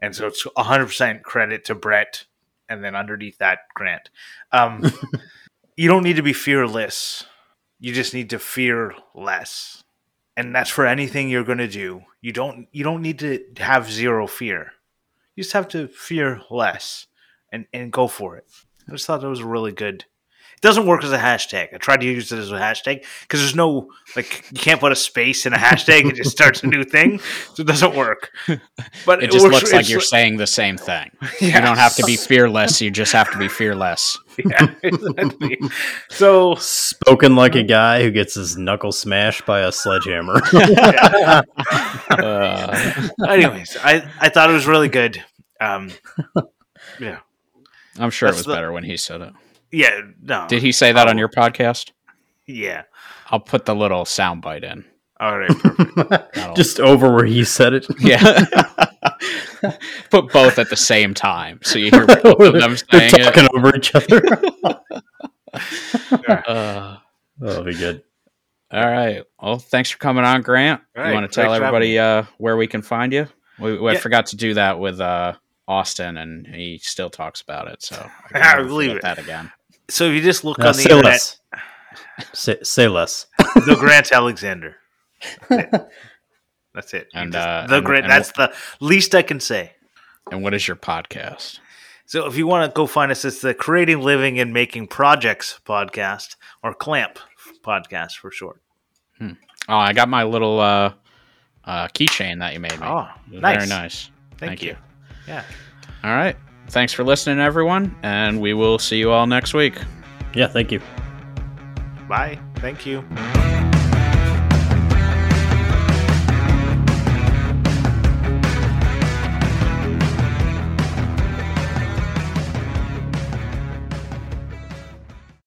And so it's 100% credit to Brett and then underneath that Grant. Um, you don't need to be fearless. You just need to fear less. And that's for anything you're going to do. You don't you don't need to have zero fear. You just have to fear less and and go for it. I just thought that was really good. It doesn't work as a hashtag. I tried to use it as a hashtag because there's no like you can't put a space in a hashtag. it just starts a new thing, so it doesn't work. But It just works- looks like you're li- saying the same thing. You don't have to be fearless. You just have to be fearless. yeah, exactly. So Spoken like a guy who gets his knuckle smashed by a sledgehammer. Uh, anyways, I I thought it was really good. Um, yeah, I'm sure That's it was the- better when he said it. Yeah, no, Did he say that on your podcast? yeah. I'll put the little soundbite in. All right, perfect. Just over where he said it. Yeah. Put both at the same time, so you hear both of them They're saying it. talking over each other. Uh, That'll be good. all right. Well, thanks for coming on, Grant. All you want to tell everybody uh, where we can find you? We, we Yeah. forgot to do that with uh, Austin, and he still talks about it. So I I can never believe it. that again. So if you just look Now on the say internet, less. Say, say less. the Grant Alexander. That's it. That's it. And, just- uh, the and- Grant. and- that's the least I can say. And what is your podcast? So if you want to go find us, it's the Creating Living and Making Projects podcast or CLAMP podcast for short. Oh, I got my little uh, uh, keychain that you made me. Oh, nice. Very nice. nice. Thank, Thank you. you. Yeah. All right. Thanks for listening, everyone, and we will see you all next week. Yeah, thank you. Bye. Thank you.